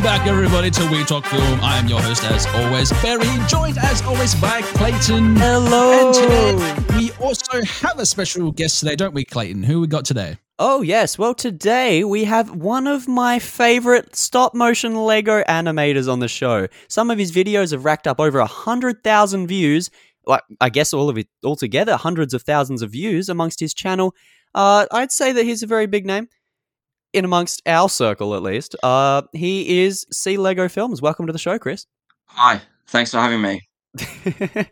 Welcome back, everybody, to We Talk Film. I am your host, as always, Barry, joined as always by Clayton. Hello. And today we also have a special guest today, don't we, Clayton? Who we got today? Oh, yes. Well, today we have one of my favorite stop motion Lego animators on the show. Some of his videos have racked up over 100,000 views. Well, I guess all of it altogether, hundreds of thousands of views amongst his channel. Uh, I'd say that he's a very big name. In amongst our circle, at least. Uh, he is C Lego Films. Welcome to the show, Chris. Hi, thanks for having me.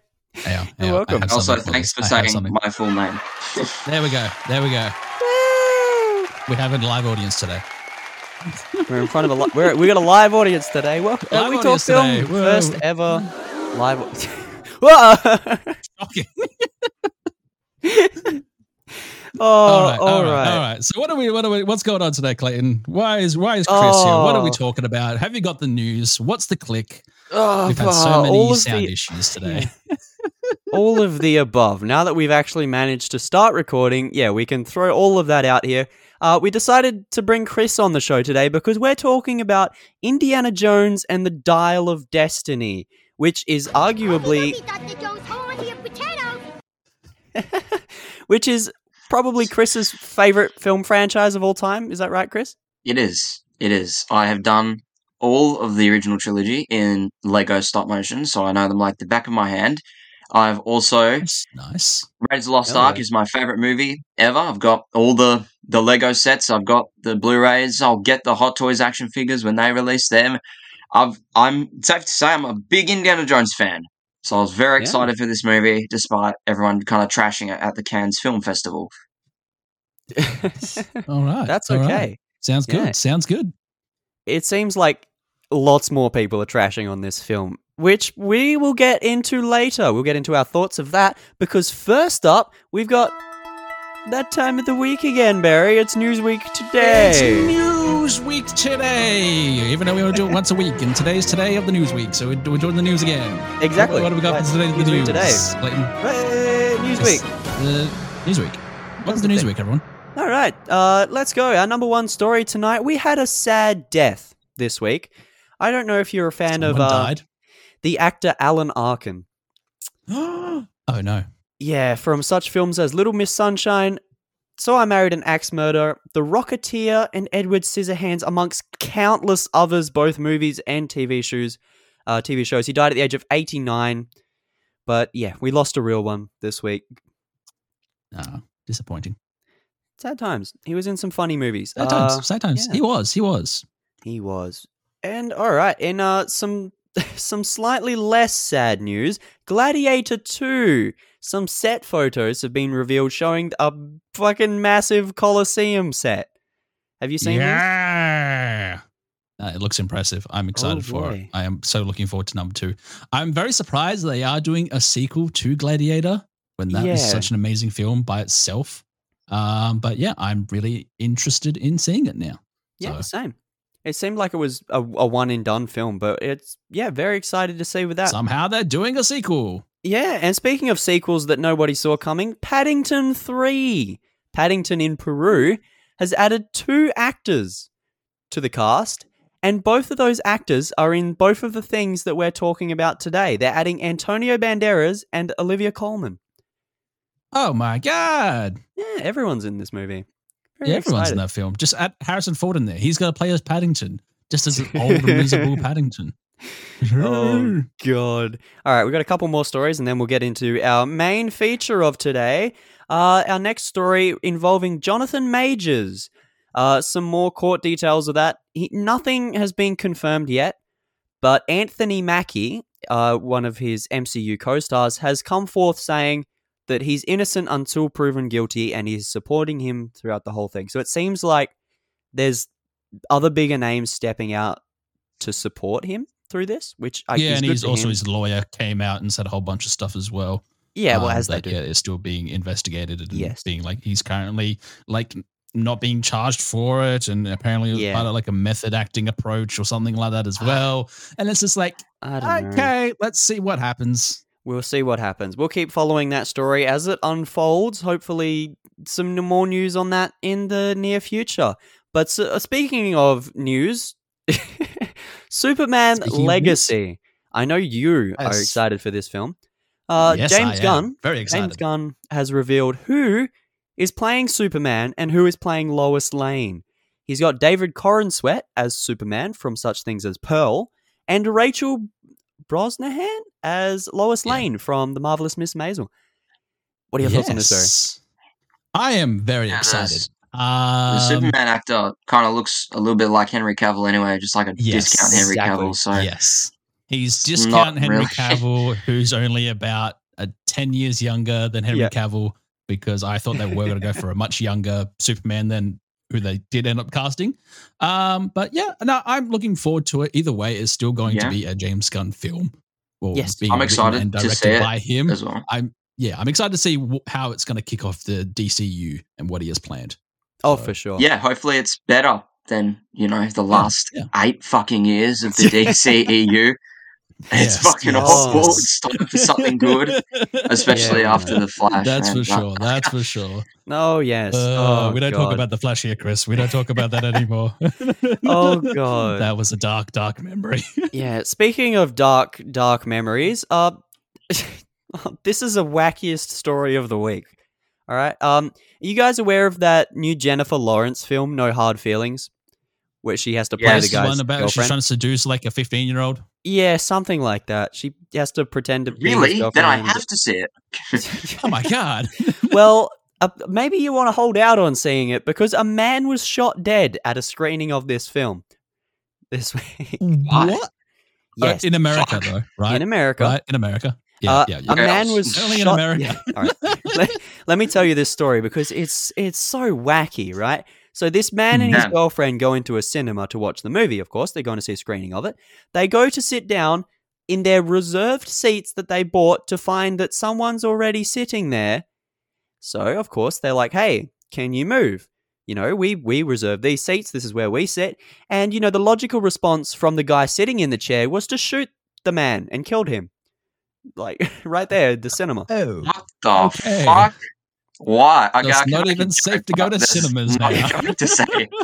Yeah, yeah, You're welcome. I Also, thanks for I saying my full name. There we go. There we go. We have a live audience today. We're in front of a li- we're, we got a live audience today. Well, uh, Live we talk audience film today. First ever live. Whoa! Okay. oh, all right, all right. all right. So what are we? What are we? What's going on today, Clayton? Why is why is Chris here? What are we Oh. talking about? Have you got the news? What's the click? Oh, We've had so many all sound the, issues today. all of the above. Now that we've actually managed to start recording, yeah, we can throw all of that out here. Uh, we decided to bring Chris on the show today because we're talking about Indiana Jones and the Dial of Destiny, which is arguably which is probably Chris's favorite film franchise of all time. Is that right, Chris? It is. It is. I have done all of the original trilogy in Lego stop motion, so I know them like the back of my hand. I've also Nice, nice. Raiders of the Lost Hell Ark is my favorite movie ever. I've got all the the Lego sets. I've got the Blu-rays. I'll get the Hot Toys action figures when they release them. I've I'm safe to say I'm a big Indiana Jones fan. So I was very Yeah. excited for this movie, despite everyone kind of trashing it at the Cannes Film Festival. All right, That's all right. okay. Sounds good. Yeah. Sounds good. It seems like lots more people are trashing on this film, which we will get into later. We'll get into our thoughts of that because first up, we've got that time of the week again, Barry. It's Newsweek today. It's today. Newsweek today. Even though we only do it once a week, and today's today of the Newsweek, so we're, doing the news again. Exactly. What, what do we got for today's the news? today. Clayton? Hey, Newsweek. The Newsweek. What's the. Newsweek, everyone? All right, uh, let's go. Our number one story tonight. We had a sad death this week. I don't know if you're a fan Someone of uh, died. the actor Alan Arkin. oh no. Yeah, from such films as Little Miss Sunshine, So I Married an Axe Murder, The Rocketeer, and Edward Scissorhands, amongst countless others, both movies and TV shows. Uh, TV shows. He died at the age of 89. But yeah, we lost a real one this week. Oh, disappointing. Sad times. He was in some funny movies. Sad Uh, times. Sad times. yeah. He was. He was. He was. And all right, in uh some some slightly less sad news, Gladiator 2. Some set photos have been revealed showing a fucking massive Colosseum set. Have you seen these? yeah. Uh, it looks impressive. I'm excited for it. I am so looking forward to number two. I'm very surprised they are doing a sequel to Gladiator when that was Yeah. such an amazing film by itself. Um, but yeah, I'm really interested in seeing it now. Yeah, So- same. It seemed like it was a, a one and done film, but it's yeah, very excited to see with that. Somehow they're doing a sequel. Yeah, and speaking of sequels that nobody saw coming, Paddington 3. Paddington in Peru has added two actors to the cast, and both of those actors are in both of the things that we're talking about today. They're adding Antonio Banderas and Olivia Colman. Oh my god! Yeah, everyone's in this movie. Very yeah, everyone's in that film. Just add Harrison Ford in there. He's going to play as Paddington, just as an old miserable Paddington. Oh god! All right, we've got a couple more stories, and then we'll get into our main feature of today. Uh, our next story involving Jonathan Majors. Uh, some more court details of that. He, nothing has been confirmed yet, but Anthony Mackie, uh, one of his MCU co-stars, has come forth saying that he's innocent until proven guilty, and he's supporting him throughout the whole thing. So it seems like there's other bigger names stepping out to support him through this, which I yeah, is and he's also him. his lawyer came out and said a whole bunch of stuff as well. yeah, well um, as they do. Yeah, it's still being investigated and Yes. being like he's currently like not being charged for it, and apparently Yeah. part of like a method acting approach or something like that as well. And it's just like, I don't know. okay, let's see what happens. We'll see what happens. We'll keep following that story as it unfolds. Hopefully, some more news on that in the near future. But uh, speaking of news, Superman Speaking of. Legacy. I know you are excited for this film. Uh, yes, James I am. Gunn. Very excited. James Gunn has revealed who is playing Superman and who is playing Lois Lane. He's got David Corenswet as Superman from such things as Pearl, and Rachel Brosnahan as Lois Yeah. Lane from The Marvelous Miss Maisel. What are your thoughts on this story? I am very Yeah, excited. The Um, Superman actor kind of looks a little bit like Henry Cavill anyway, just like a Yes, discount Henry exactly. Cavill. So yes, he's discount Henry really- Cavill, who's only about uh, ten years younger than Henry Yeah. Cavill, because I thought they were going to go for a much younger Superman than who they did end up casting. Um, but yeah, no, I'm looking forward to it. Either way, it's still going to be a James Gunn film. Well, Yes. being I'm excited and to directed see it by him. as well. I'm yeah, I'm excited to see wh- how it's going to kick off the DCU and what he has planned. Oh, So- for sure. Yeah, hopefully it's better than you know the last yeah. eight fucking years of the DCEU. It's Yes, fucking yes, awful. yes. It's time for something good, especially Yeah, after the Flash. That's man. for sure. That's for sure. Oh, yes. Uh, oh, we don't talk about the Flash here, Chris. We don't talk about that anymore. Oh, God. that was a dark, dark memory. Yeah, speaking of dark, dark memories, uh, this is a wackiest story of the week. All right. Um, are you guys aware of that new Jennifer Lawrence film, No Hard Feelings, where she has to play Yes. the the guy's one about she's trying to seduce like a 15 year old. Yeah, something like that. She has to pretend to be his Really? Then I and have to see it. Oh my god! well, uh, maybe you want to hold out on seeing it because a man was shot dead at a screening of this film this week. what? yes, Uh, in America Fuck. though, right? in America. Right in America. Yeah, Uh, yeah, yeah. A man Yes. was Only in shot- America. Yeah, all right. let, let me tell you this story because it's it's so wacky, right? So this man and his Yeah. girlfriend go into a cinema to watch the movie. Of course, they're going to see a screening of it. They go to sit down in their reserved seats that they bought to find that someone's already sitting there. So of course they're like, "Hey, can you move?" You know, we we reserve these seats. This is where we sit. And you know, the logical response from the guy sitting in the chair was to shoot the man and killed him, like right there at the cinema. Oh, What the Okay. fuck? Why? Okay, It's I can not make a even safe to go to there's cinemas now. going to say.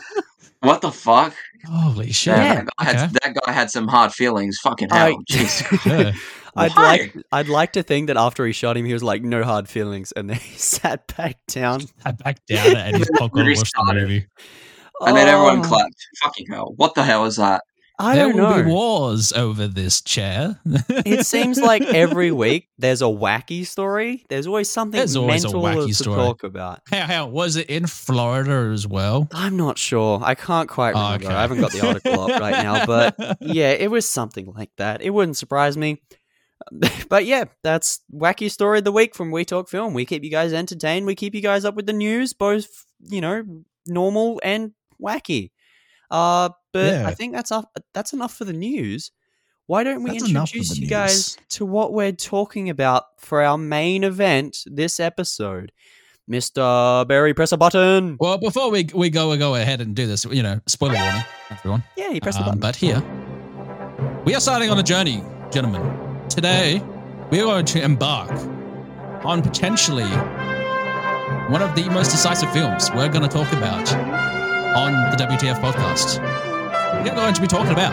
What the fuck? holy shit! Yeah, Yeah. that, guy had, that guy had some hard feelings. Fucking I- hell. Jesus. Yeah. I'd like I'd like to think that after he shot him, he was like, "No hard feelings," and then he sat back down. I back down and his popcorn and watched the Restarted. movie. And then everyone Oh, clapped. Fucking hell. What the hell is that? I there don't will be wars over this chair. It seems like every week there's a wacky story. There's always something There's always a mental wacky to story. talk about. how, how was it in Florida as well? I'm not sure. I can't quite Oh, remember. okay. I haven't got the article up right now, but yeah, it was something like that. It wouldn't surprise me. But yeah, that's wacky story of the week from We Talk Film. We keep you guys entertained. We keep you guys up with the news, both you know, normal and wacky. Uh, but Yeah. I think that's enough. That's enough for the news. Why don't we That's introduce you guys to what we're talking about for our main event this episode? Mr. Barry, press a button. Well, before we we go we go ahead and do this, you know, spoiler warning, everyone. Yeah, you press the Um, button. but here, we are starting on a journey, gentlemen. Today, we are going to embark on potentially one of the most decisive films we're going to talk about on the WTF podcast. We are going to be talking about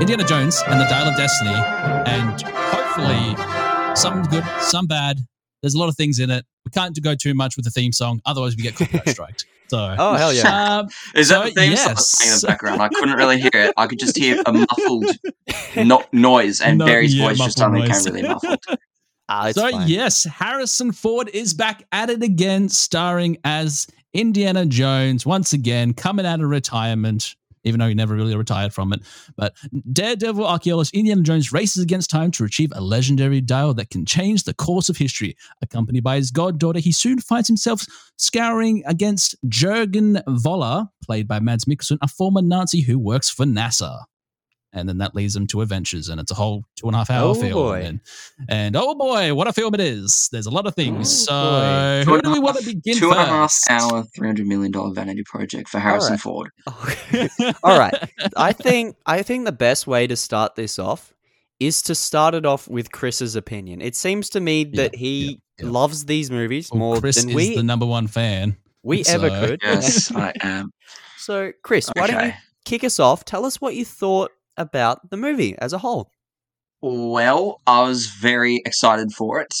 Indiana Jones and the Dial of Destiny, and hopefully some good, some bad. There's a lot of things in it. We can't go too much with the theme song, otherwise we get copyright striked. So, Oh hell yeah! um, Is So, that the theme song playing in the background? I couldn't really hear it. I could just hear a muffled no- noise, and No- Barry's yeah, voice just muffled suddenly noise. came really muffled. Ah, so fine. yes, Harrison Ford is back at it again, starring as Indiana Jones once again, coming out of retirement. Even though he never really retired from it, but Daredevil archaeologist Indiana Jones races against time to retrieve a legendary dial that can change the course of history. Accompanied by his goddaughter, he soon finds himself scouring against Jurgen Voller, played by Mads Mikkelsen, a former Nazi who works for NASA. And then that leads them to adventures, and it's a whole two and a half hour Oh, film. boy. And, and oh boy, what a film it is! There's a lot of things. Oh, so Two who do we want to half- begin Two and a half first? hour, three hundred million dollar vanity project for Harrison right. Ford. All right. I think I think the best way to start this off is to start it off with Chris's opinion. It seems to me that he yeah, yeah. loves these movies Well, more Chris than is we the number one fan. we ever could. Yes, I am. So, Chris, why don't you kick us off? Tell us what you thought about the movie as a whole? Well, I was very excited for it.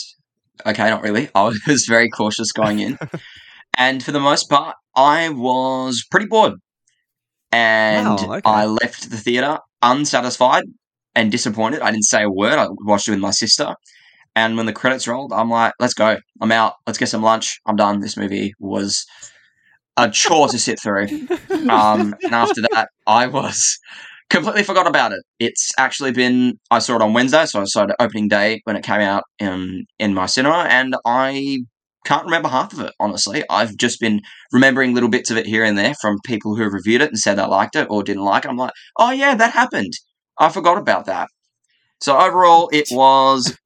Okay, not really. I was very cautious going in. and for the most part, I was pretty bored. And Wow, okay. I left the theater unsatisfied and disappointed. I didn't say a word. I watched it with my sister. And when the credits rolled, I'm like, let's go. I'm out. Let's get some lunch. I'm done. This movie was a chore to sit through. Um, and after that, I was completely forgot about it. It's actually been I saw it on Wednesday, so I saw it opening day when it came out in in my cinema, and I can't remember half of it. Honestly, I've just been remembering little bits of it here and there from people who have reviewed it and said they liked it or didn't like it. I'm like, oh yeah, that happened. I forgot about that. So overall, it was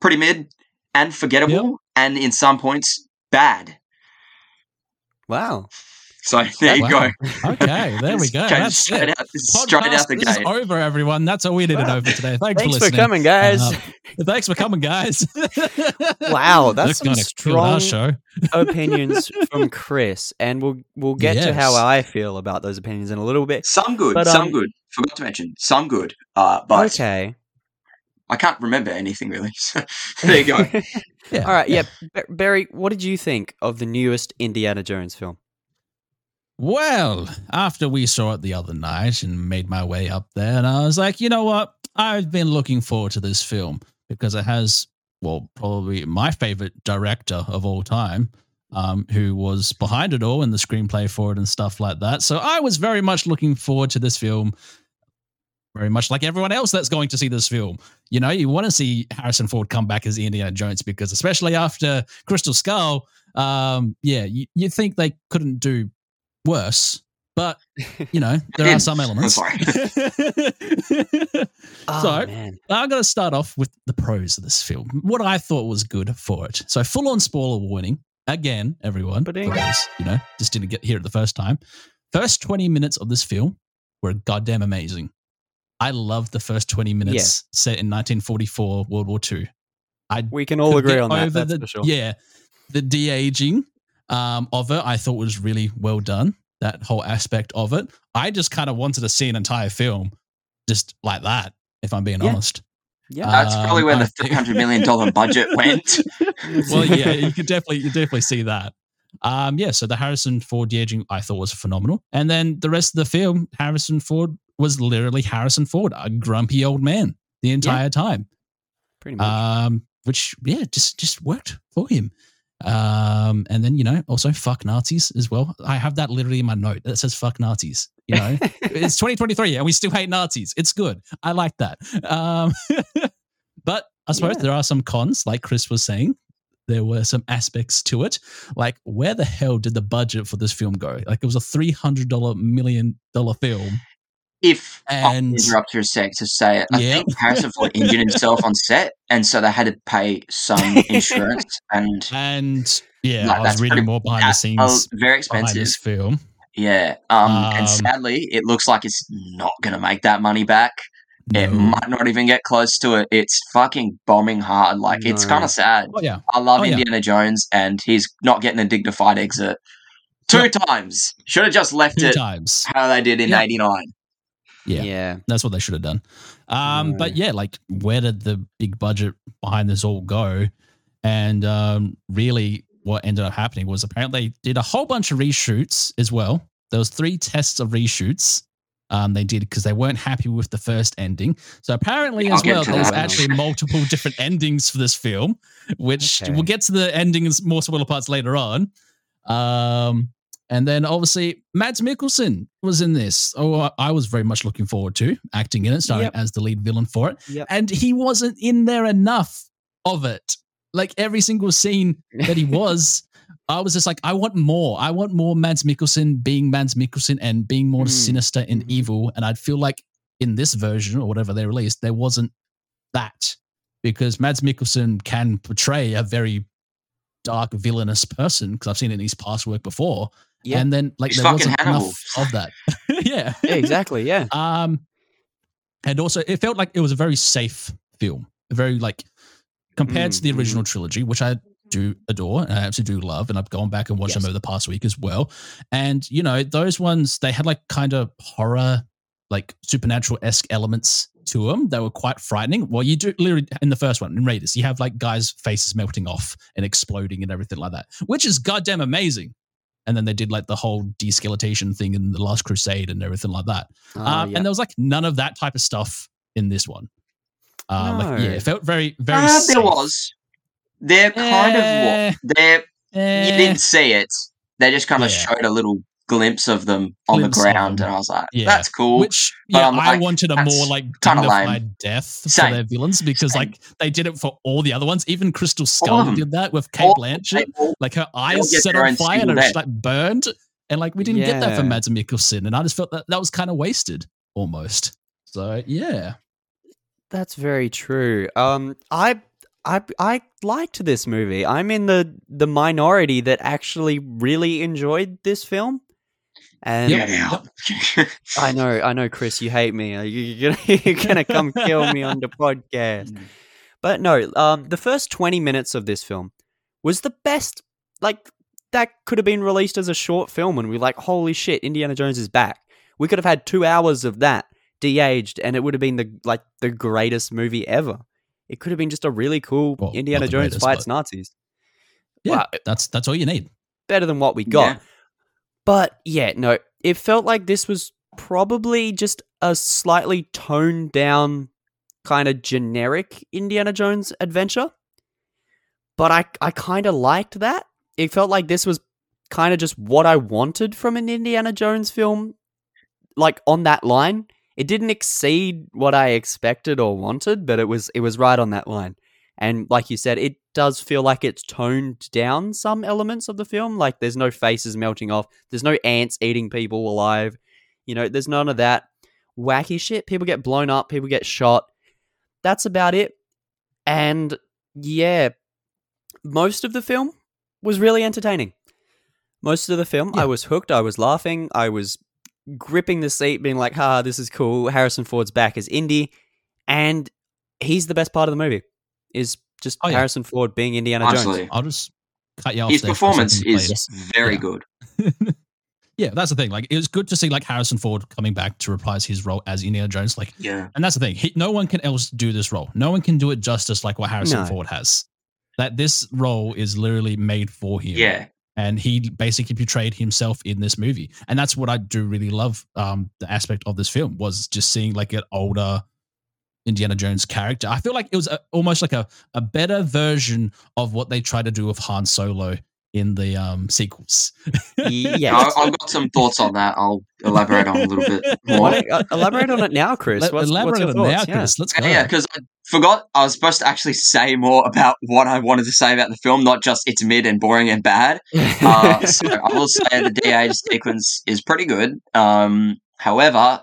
pretty mid and forgettable, and in some points bad. Wow. So there you Wow. go. Okay, there we go. Came That's straight it. out, straight out the Podcast is gate. over, everyone. That's all we needed Wow. over today. Thanks, Thanks for for coming, guys. Uh, Thanks for coming, guys. Wow, that's They're some gonna kill our strong show. opinions from Chris, and we'll we'll get to how I feel about those opinions in a little bit. Some good, But, some um, good. Forgot to mention some good, uh, but okay. I can't remember anything really. So there you go. Yeah, All right. Yeah. Ba- Barry, what did you think of the newest Indiana Jones film? Well, after we saw it the other night and made my way up there, and I was like, you know what? I've been looking forward to this film because it has, well, probably my favorite director of all time, um, who was behind it all in the screenplay for it and stuff like that. So I was very much looking forward to this film, very much like everyone else that's going to see this film. You know, you want to see Harrison Ford come back as Indiana Jones because, especially after Crystal Skull, um, yeah, you, you think they couldn't do worse, but you know there are some elements. Sorry. Oh, So- man. I'm going to start off with the pros of this film. What I thought was good for it. So full on spoiler warning again, everyone, Ba-ding. because you know just didn't get here at the first time. First 20 minutes of this film were goddamn amazing. I loved the first 20 minutes set in 1944 World War II. I We can all agree on that. over That's the, for sure. Yeah, the de aging um, of it, I thought was really well done. That whole aspect of it, I just kind of wanted to see an entire film just like that. If I'm being Yeah. honest. Yeah. That's probably Um, where I the three hundred million dollar budget went. well, yeah, you could definitely you definitely see that. Um, yeah, so the Harrison Ford de-aging I thought was phenomenal, and then the rest of the film, Harrison Ford was literally Harrison Ford, a grumpy old man the entire time. Pretty much. Um, which yeah, just just worked for him. Um, and then you know also fuck Nazis as well. I have that literally in my note that says fuck Nazis. You know, it's 2023 and we still hate Nazis. It's good. I like that. Um, but I suppose Yeah. there are some cons, like Chris was saying. There were some aspects to it, like where the hell did the budget for this film go? Like it was a three hundred dollar million dollar film. If I can And- interrupt for a sec to say it, I Yeah. think Harrison Ford injured himself on set, and so they had to pay some insurance, and And yeah, Like, I was that's reading pretty- more behind the scenes very expensive. this film. Yeah, um, Um, and sadly, it looks like it's not going to make that money back. It might not even get close to it. It's fucking bombing hard. Like it's kind of sad. Oh yeah, I love Oh, yeah. Indiana Jones, and he's not getting a dignified exit two Yep. times. Should have just left two it times. how they did in Yep. '89. Yeah. yeah. That's what they should have done. Um, No. But yeah, like where did the big budget behind this all go? And um, really, what ended up happening was apparently they did a whole bunch of reshoots as well. There was three tests of reshoots. Um, they did because they weren't happy with the first ending. So apparently, I'll as well, there's actually multiple different endings for this film, which Okay. we'll get to the endings more spoiler parts later on. Um, and then obviously Mads Mikkelsen was in this. Oh, I- was very much looking forward to acting in it, starring Yep. as the lead villain for it. Yep. And he wasn't in there enough of it. Like every single scene that he was, I was just like, I want more. I want more Mads Mikkelsen being Mads Mikkelsen and being more Mm. sinister and Mhm. evil. And I'd feel like in this version or whatever they released, there wasn't that because Mads Mikkelsen can portray a very dark villainous person because I've seen it in his past work before. Yeah. And then like He's there wasn't Hannibal. enough of that. yeah. Yeah, exactly. Yeah. Um, and also it felt like it was a very safe film, a very like compared to the Mm, original trilogy, which I do adore and I absolutely do love, and I've gone back and watched them over the past week as well. And you know, those ones they had like kind of horror like supernatural esque elements to them. They were quite frightening. Well, you do literally in the first one in Raiders, you have like guys' faces melting off and exploding and everything like that, which is goddamn amazing. And then they did like the whole deskeletation thing in the Last Crusade and everything like that. Oh, um, yeah. And there was like none of that type of stuff in this one. Uh, Like yeah, it felt very very. Uh, there was. They're kind Eh, of what they're. eh. You didn't see it. They just kind of Yeah. showed a little glimpse of them on Glimpse the ground, and I was like, Yeah. "That's cool." Which But yeah, I'm I wanted a more like kinda lame. dignified death for their villains because Same. like they did it for all the other ones. Even Crystal Skull did that with Cate All- Blanchett. they all- Like her eyes set on fire and single it was like burned. And like we didn't get that for Yeah. Mads Mikkelsen. And I just felt that that was kind of wasted almost. So yeah. That's very true. Um, I, I, I liked this movie. I'm in the the minority that actually really enjoyed this film. And yeah. I know, I know, Chris, you hate me. You, you're, gonna, you're gonna come kill me on the podcast. But no, um, the first 20 minutes of this film was the best. Like, that could have been released as a short film, and we're like, holy shit, Indiana Jones is back. We could have had two hours of that de-aged, and it would have been the like the greatest movie ever. It could have been just a really cool Well, Indiana Jones greatest, fights but- Nazis. Yeah. Wow. That's that's all you need. Better than what we got. Yeah. But yeah, no, it felt like this was probably just a slightly toned down, kind of generic Indiana Jones adventure. But I, I kind of liked that. It felt like this was kind of just what I wanted from an Indiana Jones film, like on that line. It didn't exceed what I expected or wanted, but it was it was right on that line. And like you said, it does feel like it's toned down some elements of the film. Like there's no faces melting off, there's no ants eating people alive. You know, there's none of that wacky shit. People get blown up, people get shot. That's about it. And yeah, most of the film was really entertaining. Most of the film, Yeah. I was hooked. I was laughing. I was gripping the seat, being like, "Ha, this is cool." Harrison Ford's back as Indy, and he's the best part of the movie. Is just Oh, yeah. Harrison Ford being Indiana Jones. I'll just cut you off. His there performance is Clayton. very Yeah. good. yeah, that's the thing. Like, it was good to see like Harrison Ford coming back to reprise his role as Indiana Jones. Like, Yeah. and that's the thing. He, no one can else do this role. No one can do it justice like what Harrison No. Ford has. That this role is literally made for him. Yeah. and he basically portrayed himself in this movie, and that's what I do really love. Um, the aspect of this film was just seeing like an older Indiana Jones character. I feel like it was a, almost like a a better version of what they tried to do with Han Solo in the um sequels. Yeah. I, I've got some thoughts on that. I'll elaborate on a little bit more. Why don't- uh, elaborate on it now, Chris. Let- What's, elaborate what's on it now, thoughts? Yeah. Chris. Let's go. Yeah, because I forgot I was supposed to actually say more about what I wanted to say about the film, not just it's mid and boring and bad. Uh, so I will say the de-age sequence is pretty good. Um, however,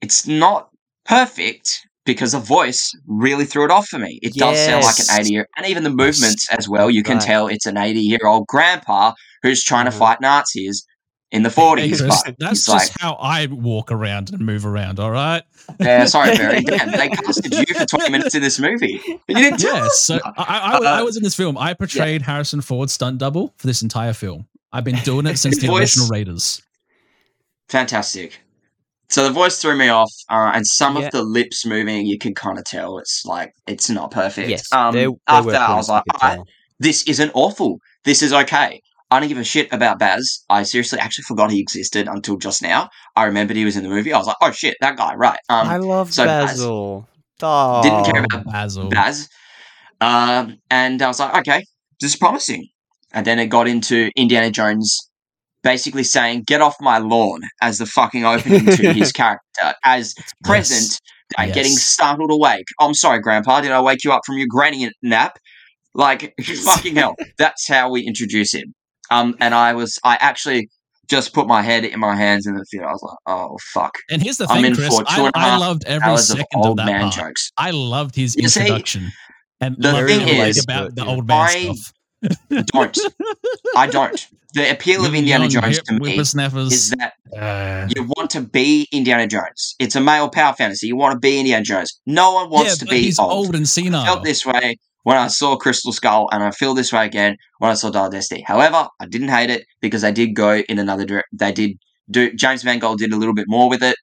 it's not perfect because the voice really threw it off for me. It does sound like an 80 year, and even the movements as well. You can Right. tell it's an 80 year old grandpa who's trying to fight Nazis in the 40s. But that's just like, how I walk around and move around. All right. yeah, sorry, Barry. Damn, they casted you for 20 minutes in this movie. But you didn't tell Yes. us. So I, I, I, I Uh, was in this film. I portrayed Harrison Ford's stunt double for this entire film. I've been doing it since the voice- original Raiders. Fantastic. So the voice threw me off, uh, and some Yeah. of the lips moving, you can kind of tell it's like it's not perfect. yes. Um, after that, I was like, could "Alright, tell. this isn't awful. This is okay. I don't give a shit about Baz. I seriously actually forgot he existed until just now. I remembered he was in the movie. I was like, oh shit, that guy, right? Um, I love so Baz- Basil. Oh. Didn't care about Basil. Baz. Um, and I was like, okay, this is promising. And then it got into Indiana Jones basically saying, get off my lawn as the fucking opening to his character, as present, uh, getting Yes. startled awake. I'm sorry, Grandpa, did I wake you up from your granny nap? Like, fucking hell. That's how we introduce him. Um, and I was, I actually just put my head in my hands in the theater. I was like, oh, fuck. And here's the I'm thing, in Chris. I, and I loved every Hours of second of, that man part. jokes. I loved his You see, introduction and the thing is- about the old man I- stuff. Don't. I don't. The appeal of Indiana young Jones to me is that Uh, you want to be Indiana Jones. It's a male power fantasy. You want to be Indiana Jones. No one wants yeah, to be he's old. old and I senile. felt this way when I saw Crystal Skull, and I feel this way again when I saw Dial Destiny. However, I didn't hate it because they did go in another direction. They did do James Mangold did a little bit more with it.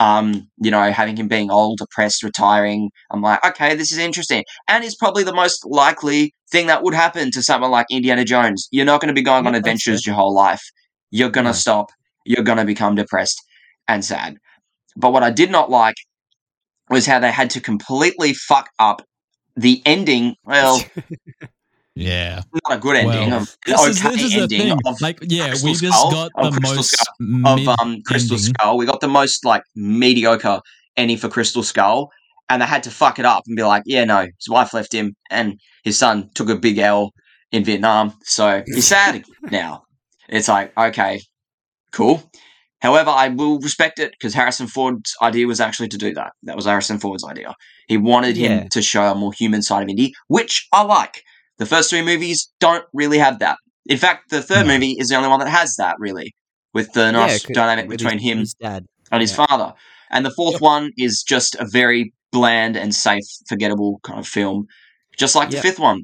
Um, you know, having him being old, depressed, retiring. I'm like, okay, this is interesting. And it's probably the most likely thing that would happen to someone like Indiana Jones. You're not going to be going Yeah, on adventures your whole life. You're going to No. stop. You're going to become depressed and sad. But what I did not like was how they had to completely fuck up the ending. Well, Yeah. not a good ending. Well, of, This is, okay this is the ending thing. of, Like, yeah, Crystal we just Skull- got of the Crystal most of mid um, Crystal ending. Skull. We got the most like mediocre ending for Crystal Skull, and they had to fuck it up and be like, "Yeah, no, his wife left him, and his son took a big L in Vietnam, so he's sad now." It's like, okay, cool. However, I will respect it because Harrison Ford's idea was actually to do that. That was Harrison Ford's idea. He wanted Yeah. him to show a more human side of Indy, which I like. The first three movies don't really have that. In fact, the third No. movie is the only one that has that, really, with the nice 'cause- dynamic between his, him his dad. and his father. And the fourth Yep. one is just a very bland and safe, forgettable kind of film, just like the fifth one.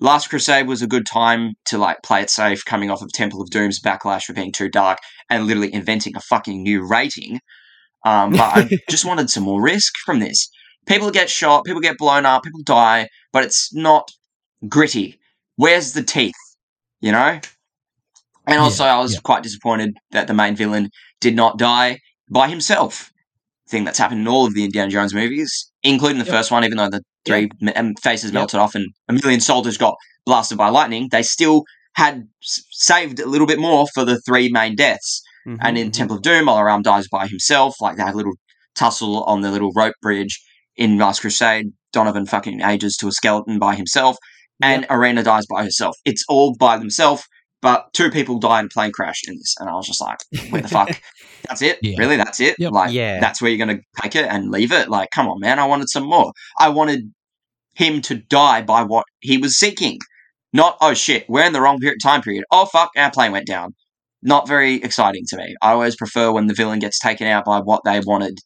Last Crusade was a good time to like play it safe, coming off of Temple of Doom's backlash for being too dark and literally inventing a fucking new rating. Um, but I just wanted some more risk from this. People get shot, people get blown up, people die, but it's not gritty. Where's the teeth? You know? And also, I was yeah. quite disappointed that the main villain did not die by himself. Thing that's happened in all of the Indiana Jones movies, including the Yep. first one, even though the three m- um, faces Yep. melted off and a million soldiers got blasted by lightning, they still had s- saved a little bit more for the three main deaths. Mhm, And in mhm. Temple of Doom, Mola Ram dies by himself. Like they have a little tussle on the little rope bridge. In Last Crusade, Donovan fucking ages to a skeleton by himself, and Arena dies by herself. It's all by themselves, but two people die in a plane crash in this, and I was just like, "Where the fuck? That's it? Yeah. Really? That's it? Yep. Like, Yeah. that's where you're gonna take it and leave it? Like, come on, man! I wanted some more. I wanted him to die by what he was seeking, not oh shit, we're in the wrong period, time period. Oh fuck, our plane went down not very exciting to me. I always prefer when the villain gets taken out by what they wanted.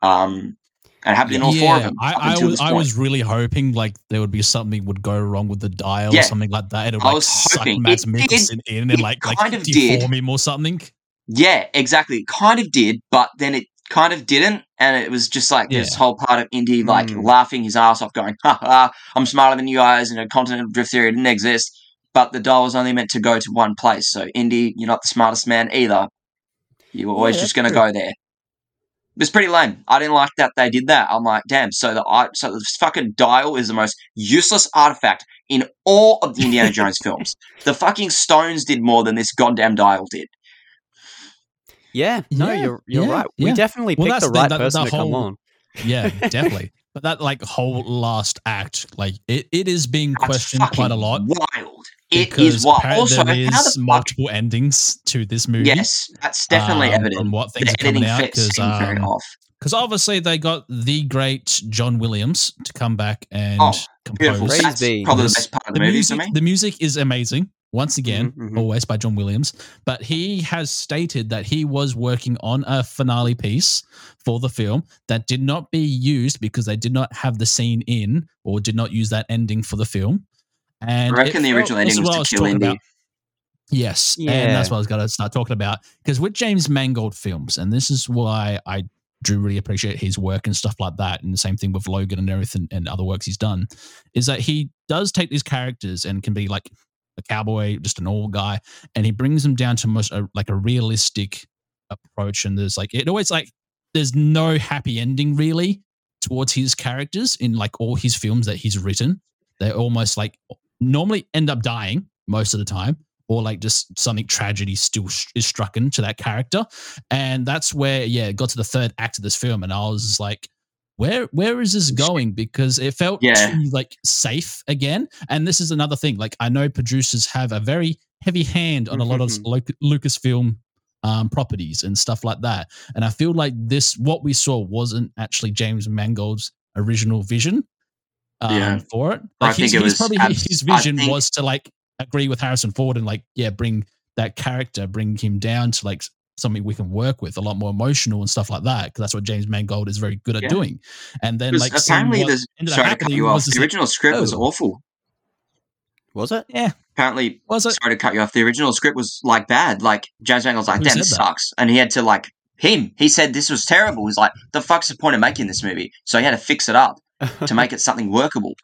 Um, and it happened in all four of them. I, I, was, I was really hoping like there would be something would go wrong with the dial Yeah. or something like that. It would I like was suck hoping. Mads It did. Mikkelsen in and It like like kind of did. deform him or something. Yeah, exactly. It kind of did, but then it kind of didn't, and it was just like this whole part of Indy like Mm. laughing his ass off, going, "Ha ha! I'm smarter than you guys," and a continental drift theory didn't exist. But the dial was only meant to go to one place, so Indy, you're not the smartest man either. You were always Yeah, just going to go there. It was pretty lame. I didn't like that they did that. I'm like, damn. So the so the fucking dial is the most useless artifact in all of the Indiana Jones films. The fucking stones did more than this goddamn dial did. Yeah, no, Yeah, you're you're yeah, right. We yeah. definitely Well, picked that's the the- right that- person the to come on. Yeah, definitely. But that like whole last act, like it, it is being That's questioned quite a lot. Wild. It because is wild. Also, there how the is fuck? multiple endings to this movie. Yes, that's definitely um, evident. from what The things are coming out because um, off. because obviously they got the great John Williams to come back and Oh, compose. Praise That's probably the best part of The the movie music, for me. the music is amazing. Once again, Mhm, mhm. always by John Williams. But he has stated that he was working on a finale piece for the film that did not be used because they did not have the scene in or did not use that ending for the film. And I reckon the original ending is was to was kill Indy. about. Yes, and that's what I was going to start talking about because with James Mangold films, and this is why I do really appreciate his work and stuff like that, and the same thing with Logan and everything and other works he's done, is that he does take these characters and can be like a cowboy, just an old guy, and he brings them down to most a, like a realistic approach. And there's like it always like there's no happy ending really towards his characters in like all his films that he's written. They're almost like normally end up dying most of the time, or like just something tragedy still sh- is struck into that character. And that's where, yeah, it got to the third act of this film, and I was like, where where is this going? Because it felt Yeah. too like safe again. And this is another thing. Like I know producers have a very heavy hand on a lot of Mhm. Luc- Lucasfilm um, properties and stuff like that. And I feel like this, what we saw, wasn't actually James Mangold's original vision um, Yeah. for it. I Like think it his was probably abs- his vision think- was to like agree with Harrison Ford and like yeah, bring that character, bring him down to like something we can work with, a lot more emotional and stuff like that. Because that's what James Mangold is very good at Yeah. doing. And then like apparently, what there's ended up sorry to cut you was off. just The like, original script was oh. awful. Was it? yeah, Apparently, was it? sorry to cut you off. The original script was like bad. Like James Mangold's like, Who "Damn, this that? sucks," and he had to like him. He said this was terrible. He's like, the fuck's the point of making this movie? So he had to fix it up to make it something workable.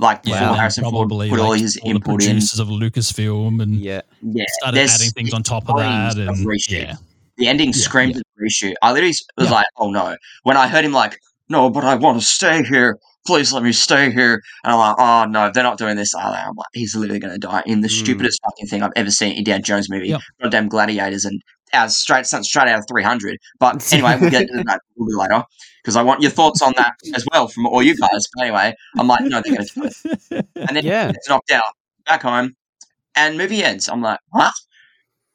Like Yeah, before and Harrison Ford probably put all his all the input in. producers of Lucasfilm and yeah. Yeah, started there's adding things on top of that. And reshoot. yeah, The ending Yeah, screamed yeah. of reshoot. I literally was Yeah. like, oh no. When I heard him like, no, but I want to stay here. Please let me stay here. And I'm like, oh no, they're not doing this. I'm like, he's literally going to die in the Mm. stupidest fucking thing I've ever seen in Indiana Jones movie. Yep. Goddamn gladiators and as straight straight out of 300. But anyway, we'll get into that a little bit later because I want your thoughts on that as well from all you guys. But anyway, I'm like, no, they're going to do it. And then Yeah. he gets knocked out back home, and movie ends. I'm like, what?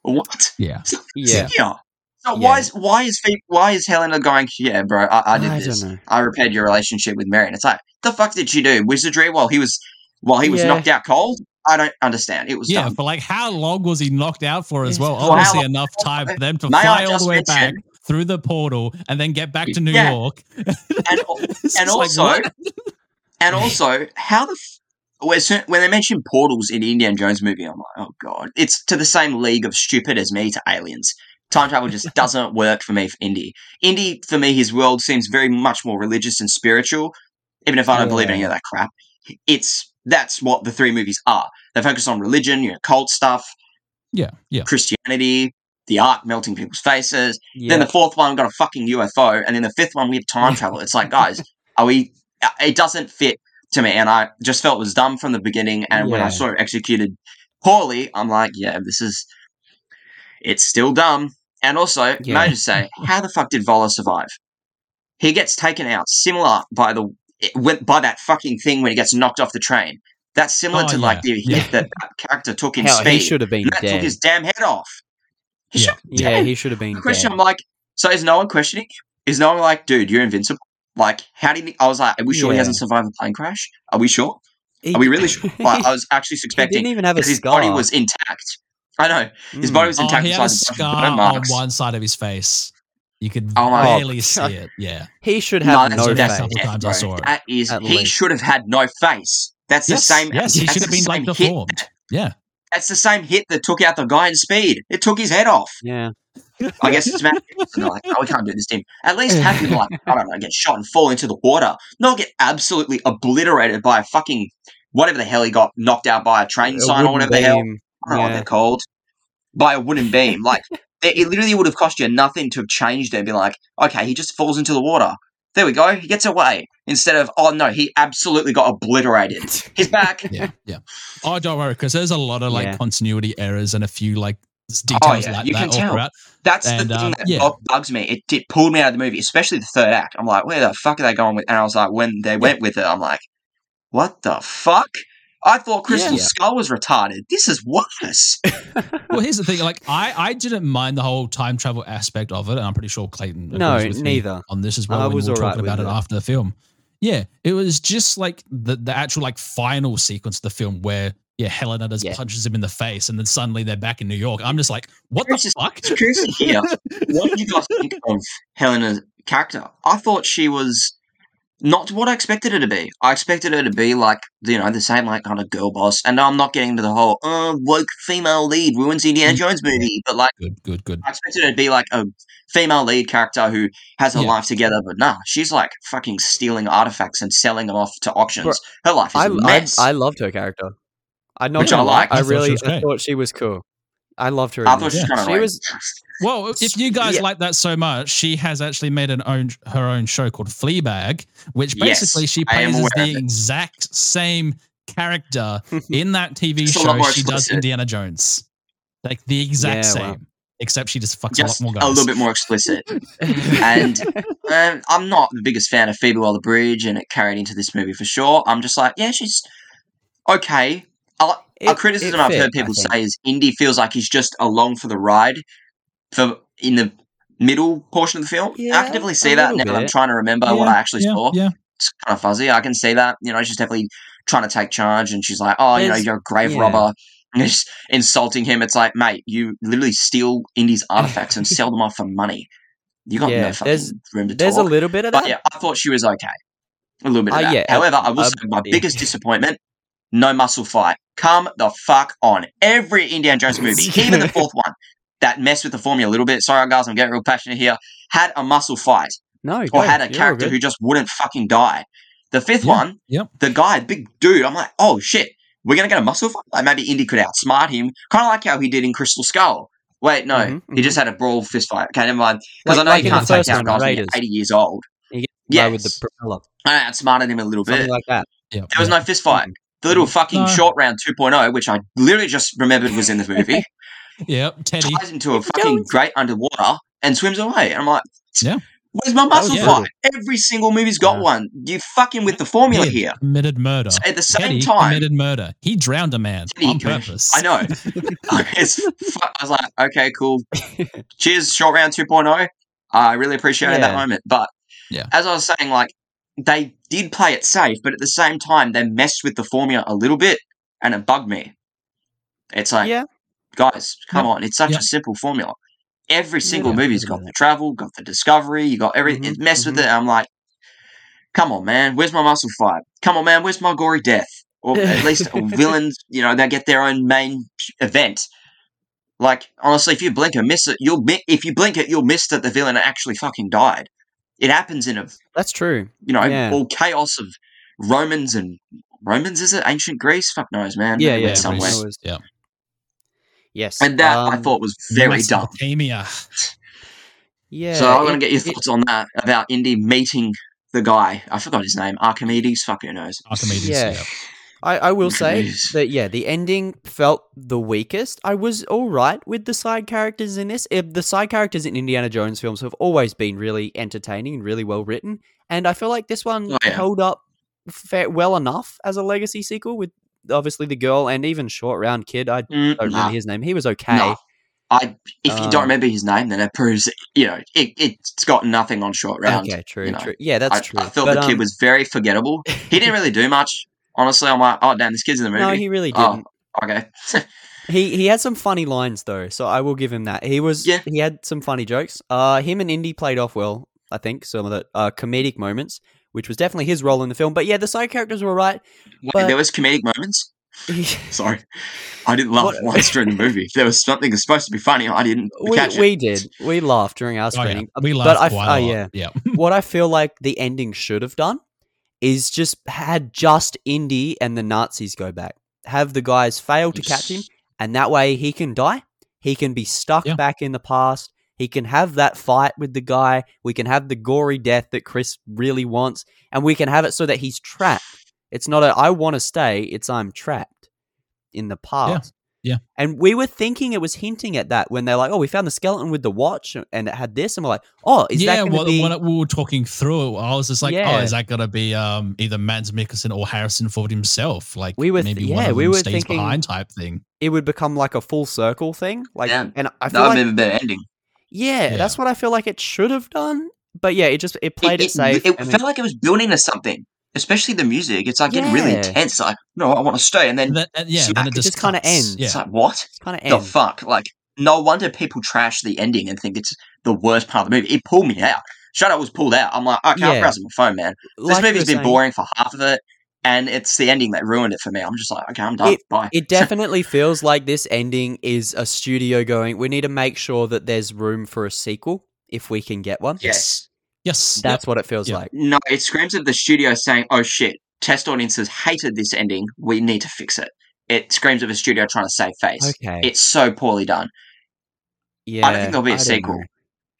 What? yeah. Yeah. Yeah. So Yeah. why is why is why is Helena going? Yeah, bro, I, I did I this. don't know. I repaired your relationship with Marion. It's like the fuck did she do? Wizardry while he was while he was Yeah. knocked out cold. I don't understand. It was Yeah, dumb. for like how long was he knocked out for as Yeah. well? For Obviously enough time for them to May fly all the way back mention- through the portal and then get back to New Yeah. York. And, and just like, also, and also, how the f- when when they mention portals in the Indiana Jones movie, I'm like, oh god, it's to the same league of stupid as me to aliens. Time travel just doesn't work for me for Indy. Indy, for me, his world seems very much more religious and spiritual. Even if I don't believe any of that crap, it's that's what the three movies are. They focus on religion, you know, cult stuff, yeah, yeah. Christianity, the art melting people's faces. Yeah. Then the fourth one got a fucking UFO, and then the fifth one we have time travel. It's like, guys, are we? uh, It doesn't fit to me, and I just felt it was dumb from the beginning. And when I Yeah. saw it executed poorly, I'm like, yeah, this is. It's still dumb. And also, may I just say, how the fuck did Voller survive? He gets taken out, similar by the went by that fucking thing when he gets knocked off the train. That's similar Oh, to like the hit that, that character took in Hell, speed. he should have been And that took his damn head off. He Yeah. been yeah, he should have been question dead. I'm like, so is no one questioning? Is no one like, dude, you're invincible? Like, how did he? I was like, are we sure he hasn't survived a plane crash? Are we sure? He- Are we really sure? Like, I was actually suspecting. he suspecting didn't even have a because his body was intact. I know his Mm. body was Oh, intact he had a besides a bunch of scar on marks. one side of his face. You could Oh barely Oh, see it. Yeah. He should No, have that's, no that's face. couple death, times I saw it. That is, At he least. should have had no face. That's the same. yes, he should have been like same hit. deformed. Yeah. That's the same hit that took out the guy in Speed. It took his head off. Yeah. I guess it's Matt. They're like, oh, we can't do this him. At least have him like, I don't know, get shot and fall into the water. Not get absolutely obliterated by a fucking whatever the hell he got knocked out by a train A sign or whatever the hell. I don't know what they're called. By a wooden beam. Like it, it literally would have cost you nothing to have changed it and be like, okay, he just falls into the water. There we go. He gets away. Instead of, oh no, he absolutely got obliterated. He's back. Yeah. Yeah. Oh, don't worry, because there's a lot of like Yeah. continuity errors and a few like Oh, details yeah, like you that can tell. throughout. That's And, the thing um, that yeah. bugs me. It, it pulled me out of the movie, especially the third act. I'm like, where the fuck are they going with? And I was like, when they went with it, I'm like, what the fuck? I thought Crystal Yeah. Skull was retarded. This is worse. Well, here's the thing. Like, I, I didn't mind the whole time travel aspect of it, and I'm pretty sure Clayton No, agrees with neither. on this as well. I was we were alright talking about it it. after the film. Yeah, it was just like the the actual like final sequence of the film where yeah Helena just Yeah. punches him in the face, and then suddenly they're back in New York. I'm just like, what the Curious- fuck? curious to hear. what did you guys think of Helena's character? I thought she was not what I expected her to be. I expected her to be like, you know, the same like kind of girl boss. And I'm not getting into the whole uh, woke female lead ruins the Indiana Jones movie, but like Good, good, good. I expected her to be like a female lead character who has her Yeah. life together, but nah, she's like fucking stealing artifacts and selling them off to auctions. her life is I, a I mess. I loved her character. I not Which I like. I I thought she really I thought she was cool. I loved her. I thought she this. was she was Well, if you guys Yeah. like that so much, she has actually made an own her own show called Fleabag, which Yes, basically she plays as the exact same character in that TV Just a lot show more she does. Indiana Jones. Like the exact Yeah, same. wow. Except she just fucks just a lot more guys. a little bit more explicit. And um, I'm not the biggest fan of Phoebe Waller-Bridge, and it carried into this movie for sure. I'm just like, yeah, she's okay. A, a criticism it I've fit, heard people say is Indy feels like he's just along for the ride for in the middle portion of the film. I Yeah, can definitely see that now that I'm trying to remember what I actually yeah, saw. Yeah. It's kind of fuzzy. I can see that. You know, she's definitely trying to take charge, and she's like, "Oh, you know, you're a grave yeah. robber." And just insulting him. It's like, mate, you literally steal Indy's artifacts and sell them off for money. You got Yeah, no fucking there's- room to There's talk. There's a little bit of But that. yeah, I thought she was okay. A little bit of Uh, that. yeah, However, I will uh, say my yeah. biggest disappointment: no muscle fight. Come the fuck on! Every Indiana Jones movie, even the fourth one, that messed with the formula a little bit. Sorry, guys, I'm getting real passionate here. Had a muscle fight No, or had a character who just wouldn't fucking die. The fifth Yeah, one, yep. the guy, big dude, I'm like, oh shit, we're gonna get a muscle fight. Like maybe Indy could outsmart him, kind of like how he did in Crystal Skull. Wait, no, Mhm, he just had a brawl fist fight. Okay, never mind. Because Like- I know like you can't take one, guys when you're 80 years old. He gets Yes, Guy with the propeller, I outsmarted him a little bit. like that. Yeah, There was no fist fight. The little mm. fucking No. short round 2.0, which I literally just remembered was in the movie, Yep, Teddy. ties into a fucking going. grate underwater and swims away. And I'm like, Yeah. where's my was muscle good. fight? Every single movie's got Yeah. one. You fucking with the formula Kid here. committed murder. So at the same Teddy time, committed murder. He drowned a man Teddy on committed- purpose. I know. it's, I was like, okay, cool. Cheers, short round 2.0. I really appreciated that moment. But Yeah. as I was saying, like, they did play it safe, but at the same time, they messed with the formula a little bit and it bugged me. It's like, yeah, guys, come on, it's such Yep. a simple formula. Every single Yeah, movie's I got the travel, got the discovery, you got everything. Mhm, It messed with mhm. it. I'm like, come on, man, where's my muscle fight? Come on, man, where's my gory death? Or at least villains, you know, they get their own main event. Like honestly, if you blink and miss it, you'll mi- if you blink it, you'll miss that the villain actually fucking died. It happens in a that's true. you know Yeah. all chaos of Romans and Romans. Is it ancient Greece? Fuck knows, man. Yeah, yeah, somewhere. Greece. was- Yeah. Yes, And that I um, thought was very dumb. Yeah, so I want to get your it- thoughts on that about Indy meeting the guy. I forgot his name. Archimedes. Fuck who knows. Archimedes. Yeah. Yeah. I, I will say that yeah, the ending felt the weakest. I was all right with the side characters in this. If the side characters in Indiana Jones films have always been really entertaining and really well written, and I feel like this one Oh, yeah. held up fair, well enough as a legacy sequel with obviously the girl and even short round kid. I Mm, don't nah, remember his name. He was okay. nah. I if you Um, don't remember his name, then it proves you know it, it's got nothing on short round. Okay, true, you know. true. Yeah, that's I, true. I felt But, the kid um, was very forgettable. He didn't really do much. Honestly, I'm like, oh damn, this kid's in the movie. No, he really didn't. Oh, okay. He he had some funny lines though, so I will give him that. He was Yeah. he had some funny jokes. Uh him and Indy played off well, I think, some of the uh, comedic moments, which was definitely his role in the film. But yeah, the side characters were right. Wait, But- there was comedic moments. Sorry, I didn't laugh What- once during the movie. There was something that's supposed to be funny. I didn't we catch it. we did. We laughed during our Oh, yeah. screening. We but laughed I f- quite uh, a lot. yeah. Yeah. what I feel like the ending should have done is just had just Indy and the Nazis go back. Have the guys fail to catch him, and that way he can die. He can be stuck Yeah. back in the past. He can have that fight with the guy. We can have the gory death that Chris really wants, and we can have it so that he's trapped. It's not a I want to stay. It's I'm trapped in the past. Yeah. And we were thinking it was hinting at that when they're like, "Oh, we found the skeleton with the watch, and it had this," and we're like, "Oh, is that yeah, going to well, be?" when we were talking through it, I was just like, Yeah. oh, is that going to be um, either Mads Mikkelsen or Harrison Ford himself? Like, We were th- maybe one yeah, of we them were stays thinking- behind type thing. it would become like a full circle thing. Like, Yeah, and I That feel would like, have been a better ending. yeah, Yeah. that's what I feel like it should have done. But yeah, it just it played it, it, safe. It, and felt like it was building to something, especially the music. It's like getting really Yeah. intense. Like, no, I want to stay, and then And then, and yeah, smack, then it it just, just kinda cuts. ends. Yeah. it's like, what it's kind of the end. fuck? Like, no wonder people trash the ending and think it's the worst part of the movie. It pulled me out. Shadow was pulled out. I'm like, okay, Yeah. I'll browse my phone, man. This Like you movie's were been saying, boring for half of it, and it's the ending that ruined it for me. I'm just like, okay, I'm done. Bye. It definitely feels like this ending is a studio going. We need to make sure that there's room for a sequel if we can get one. yes. Yes. That's what it feels Yeah. like. No, it screams of the studio saying, "Oh shit, test audiences hated this ending. We need to fix it." It screams of a studio trying to save face. Okay. It's so poorly done. yeah. I don't think there'll be a sequel. know.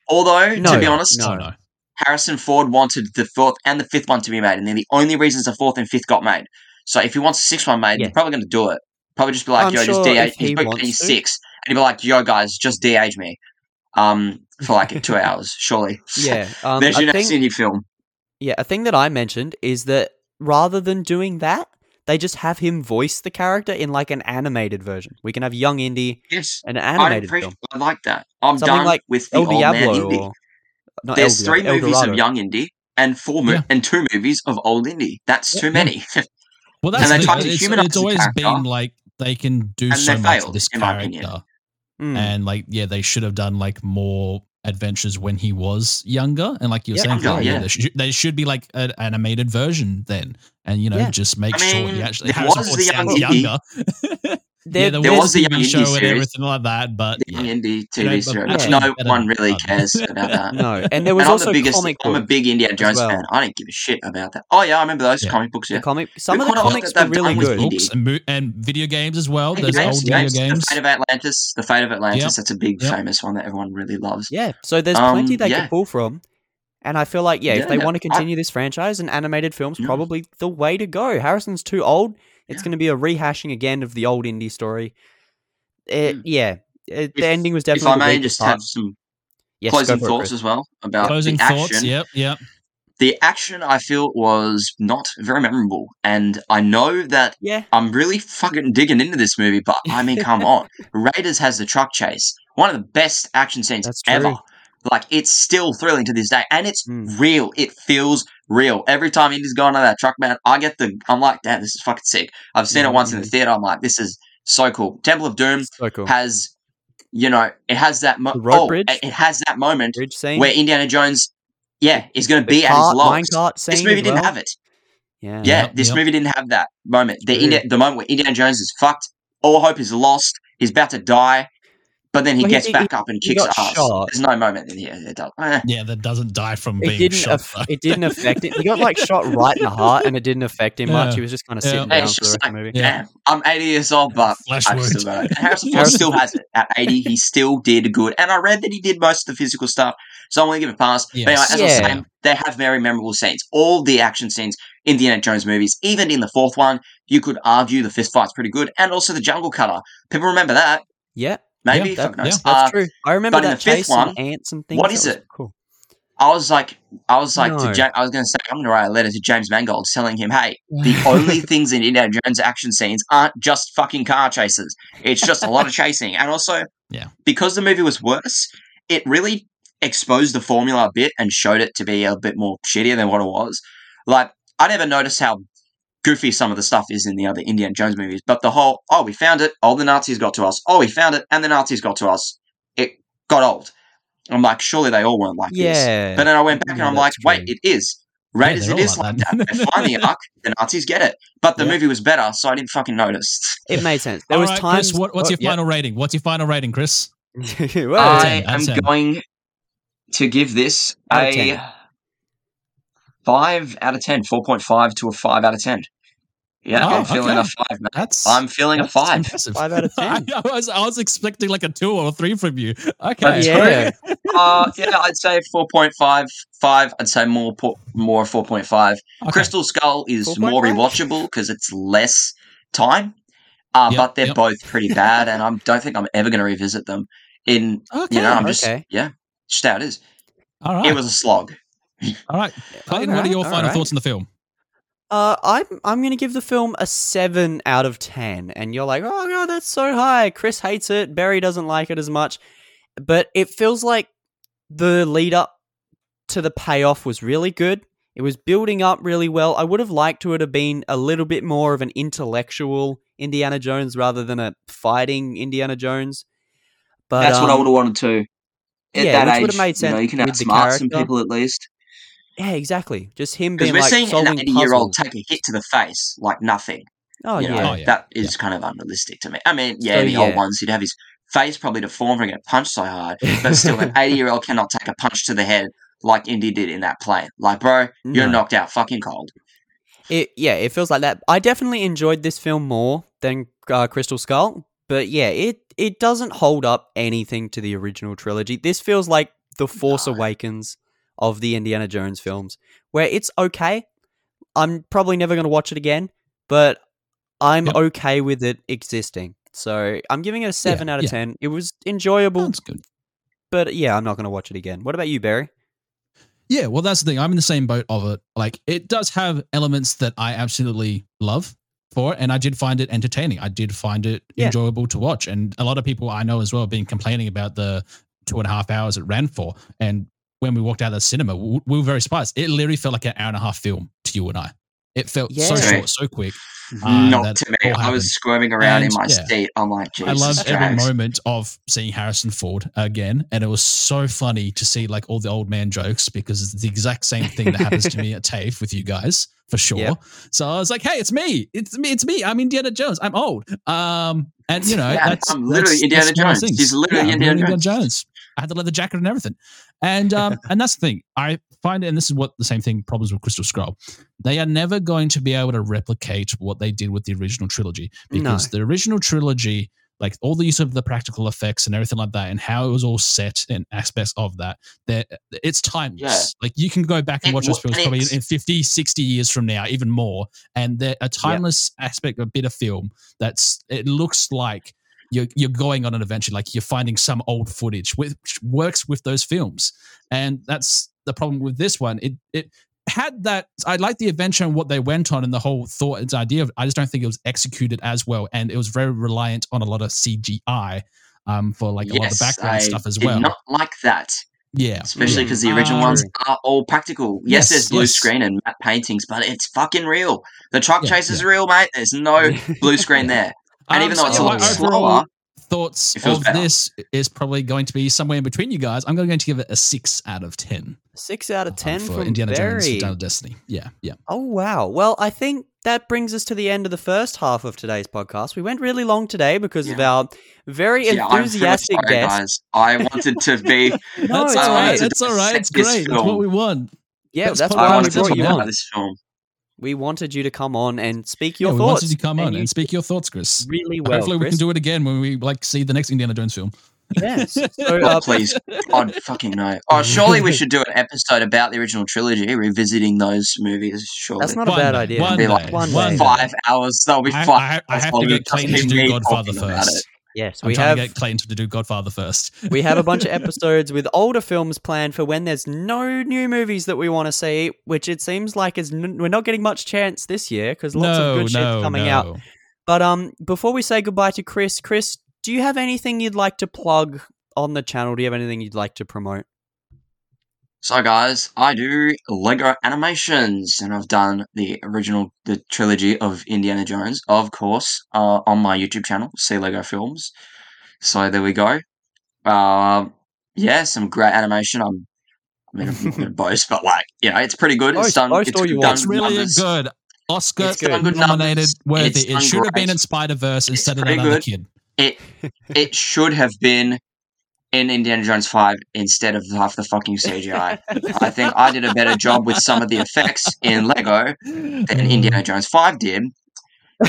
Although, No, to be honest, no. No. Harrison Ford wanted the fourth and the fifth one to be made, and they're the only reasons the fourth and fifth got made. So if he wants the sixth one made, Yeah. they're probably going to do it. Probably just be like, I'm "Yo, just sure de-age." if He's he booked wants to. 86, and he'd be like, "Yo, guys, just de-age me." Um, for like two hours, surely. Yeah. Um, There's your next think- indie film. Yeah, a thing that I mentioned is that rather than doing that, they just have him voice the character in like an animated version. We can have young Indy, Yes, an I animated appreciate. film, I like that. I'm Something done like with the El old man Diablo Indy. or not There's El three El movies Dorado. of young Indy and four mo- Yeah. and two movies of old Indy. That's Yeah, too yeah. many. Well, that's And they the tried thing. to It's, humanize it's the always character, been like they can do and so much failed, with this character, opinion. Mm. and like yeah, they should have done like more adventures when he was younger, and like you're Yeah, saying, younger, Chloe, yeah. there, should, there should be like an animated version then, and you know Yeah. just make I sure he actually there Harrison was Ford the young sounds younger. there, yeah, there, there was, was the a Young TV Indy show and series. everything like that, but The Young yeah. Indy TV but series, which actually no better one really that. cares about that. no, and there was and I'm also the biggest. comic I'm a big Indiana Jones well. fan. I didn't give a shit about that. Oh yeah, I remember those Yeah. comic books. The Yeah, comic, some Look of the comics were really good. Books and, mo- and video games as well. Hey, There's games, old video games. games. The Fate of Atlantis. The Fate of Atlantis. Yep. That's a big Yep. famous one that everyone really loves. Yeah, so there's Um, plenty they can pull from. And I feel like, yeah, Yeah, if they want to continue this franchise, and animated films probably the way to go. Harrison's too old. It's Yeah. going to be a rehashing again of the old Indy story. It, Mm. Yeah, it, If- the ending was If definitely I the may just part. have some Yes, closing go for it, thoughts as well about Closing the thoughts. action. Yep, yep. The action I feel was not very memorable, and I know that Yeah, I'm really fucking digging into this movie, but I mean, come on. Raiders has the truck chase. One of the best action scenes ever. Like, it's still thrilling to this day, and it's Mm. real. It feels real. Every time Indy's going on that truck, man, I get the. I'm like, damn, this is fucking sick. I've seen Yeah, it once in the mhm. theater. I'm like, this is so cool. Temple of Doom so cool. has, you know, it has that. Mo- oh, bridge? It has that moment where Indiana Jones, yeah, is going to be at his cart, lowest. This movie didn't well. have it. Yeah. Yeah, Yep, this yep. movie didn't have that moment. The. India, the moment where Indiana Jones is fucked, all hope is lost. He's about to die, but then he Well, gets he- back up and kicks got ass. shot. There's no moment in here. It does. eh. Yeah, that doesn't die from It being didn't. shot. aff- though. it didn't affect it. He got like shot right in the heart, and it didn't affect him much. He was just kind of Yeah. sitting Hey, down for the just rest of the movie. Yeah. Damn, I'm 80 years old, but Flesh I've still got it. Harrison Ford still has it. At 80, he still did good. And I read that he did most of the physical stuff, so I'm going to give it a pass. But anyway, Yes. as I was saying, they have very memorable scenes. All the action scenes in the Indiana Jones movies, even in the fourth one, you could argue the fist fight's pretty good. And also the jungle cutter. People remember that. Yeah, Maybe. Yeah, that- yeah. that's Uh, true. I remember that the fifth chase one, ants and things. what is it? Cool. I was like, I was like, No. to ja- I was going to say, I'm going to write a letter to James Mangold telling him, hey, the only things in Indiana Jones action scenes aren't just fucking car chases. It's just a lot of chasing. And also, Yeah. because the movie was worse, it really exposed the formula a bit and showed it to be a bit more shittier than what it was. Like, I never noticed how goofy some of the stuff is in the other Indiana Jones movies, but the whole, oh, we found it, oh, the Nazis got to us, oh, we found it, and the Nazis got to us, it got old. I'm like, surely they all weren't like this. But then I went back Yeah, and I'm like, that's wait, true. it is. Raiders, they're it all is like like that. that. They find the Ark, the Nazis get it. But the Yeah. movie was better, so I didn't fucking notice. It made sense. There All was right, times. Chris, what, what's oh, your yeah. final rating? What's your final rating, Chris? Whoa. Uh, I 10, out am 10. going to give this Out a 10. 5 out of 10, 4.5 to a 5 out of 10. Yeah, Oh, I'm feeling okay. a 5, man. That's I'm feeling a 5. impressive. Five out of 10. I, was I was expecting like a two or a three from you. Okay. That's Yeah. Uh, yeah, I'd say 4.5, 5. I'd say more more 4.5. Okay. Crystal Skull is more 4.5? rewatchable because it's less time, uh, Yep, but they're yep. both pretty bad, and I don't think I'm ever going to revisit them. In Okay. you know, I'm just okay. yeah, just how it is. all right. It was a slog. all right. Clayton, what are your final alright. thoughts on the film? Uh, I'm I'm gonna give the film a seven out of ten, and you're like, oh god, that's so high. Chris hates it. Barry doesn't like it as much, but it feels like the lead up to the payoff was really good. It was building up really well. I would have liked to it have been a little bit more of an intellectual Indiana Jones rather than a fighting Indiana Jones. But That's what I um, would have wanted to. At yeah, that which age, would've made you know, sense you can outsmart some people at least. Yeah, exactly. Just him Because being we're like seeing an 80 year old take a hit to the face like nothing. Oh you know, yeah, Oh, yeah. that is kind of unrealistic to me. I mean, yeah, So, the old ones, he'd have his face probably deformed from getting punched so hard, but still, an 80 year old cannot take a punch to the head like Indy did in that plane. Like, bro, you're No. knocked out fucking cold. It yeah, it feels like that. I definitely enjoyed this film more than uh, Crystal Skull, but yeah, it it doesn't hold up anything to the original trilogy. This feels like the Force No. Awakens of the Indiana Jones films, where it's okay. I'm probably never going to watch it again, but I'm Yep. okay with it existing. So I'm giving it a seven out of yeah. ten. It was enjoyable, That's good. but yeah, I'm not going to watch it again. What about you, Barry? Yeah, well, that's the thing. I'm in the same boat of it. Like, it does have elements that I absolutely love for it, and I did find it entertaining. I did find it Yeah. enjoyable to watch, and a lot of people I know as well have been complaining about the two and a half hours it ran for. And when we walked out of the cinema, we, we were very surprised. It literally felt like an hour and a half film to you and I. It felt so short, so quick. Um, Not to me. I was squirming around in my yeah. seat. I'm like, Jesus, I loved every moment of seeing Harrison Ford again, and it was so funny to see like all the old man jokes because it's the exact same thing that happens to me at TAFE with you guys for sure. Yep. So I was like, "Hey, it's me! It's me! It's me! I'm Indiana Jones. I'm old." Um, and you know, Yeah, that's I'm literally that's- Indiana that's Jones. He's literally Yeah, I'm Indiana Jones. I had the leather jacket and everything, and um, and that's the thing. I find, it, and this is what the same thing problems with Crystal Skull. They are never going to be able to replicate what they did with the original trilogy because the original trilogy, like all the use of the practical effects and everything like that, and how it was all set and aspects of that, that it's timeless. Yeah. Like you can go back and It watch those films probably in 50, 60 years from now, even more, and they're a timeless aspect, of a bit of film that's it looks like you're you're going on an adventure, like you're finding some old footage which works with those films, and that's the problem with this one. It it had that I like the adventure and what they went on and the whole thought its idea of I just don't think it was executed as well and it was very reliant on a lot of CGI um for like a lot of the background I stuff as did well. Not like that, yeah. especially because the original Um, ones are all practical. Yes, yes, there's blue yes. screen and matte paintings, but it's fucking real. The truck Yeah, chase is yeah. real, mate. There's no blue screen there, and Um, even though it's a so lot slower, thoughts of better. this is probably going to be somewhere in between you guys. I'm going to give it a six out of ten. Six out of um, ten for from Indiana Jones: Barry. Dawn of Destiny. Yeah, yeah. Oh wow! Well, I think that brings us to the end of the first half of today's podcast. We went really long today because of our very yeah, I'm really enthusiastic sorry, guest. guys. I wanted to be. No, That's it's all I right. wanted to It's all right. It's dissect this great. It's what we want. Yeah, That's that's part why I wanted to talk about this film. We wanted you to come on and speak Yeah, your we thoughts. wanted you to come on and speak your thoughts, Chris. really well. Hopefully, we can do it again when we like see the next Indiana Jones film. Yes. So, Oh, uh, please, God fucking no. Oh, surely we should do an episode about the original trilogy, revisiting those movies. Surely, that's not a bad day, idea. one Be day, like one one day. day. five hours. That'll be I, five. I, I hours have to long get of Clayton to do Godfather first. Yes, I'm we trying have to get Clayton to do Godfather first. we have a bunch of episodes with older films planned for when there's no new movies that we want to see, which it seems like is n- we're not getting much chance this year because lots no, of good no, shit's coming no. out. But um, before we say goodbye to Chris, Chris, do you have anything you'd like to plug on the channel? Do you have anything you'd like to promote? So, guys, I do Lego animations, and I've done the original, the trilogy of Indiana Jones, of course, uh, on my YouTube channel, C Lego Films. So there we go. Uh, yeah, some great animation. I'm, I mean, I'm not going to boast, but like, you know, it's pretty good. It's Boast- done. boast it's all you done want. It's really numbers. good. Oscar It's good. Good nominated, worthy. It's It done should have been in Spider Verse instead of pretty another good. kid. It it should have been in Indiana Jones Five instead of half the fucking CGI. I think I did a better job with some of the effects in Lego than Indiana Jones 5 did.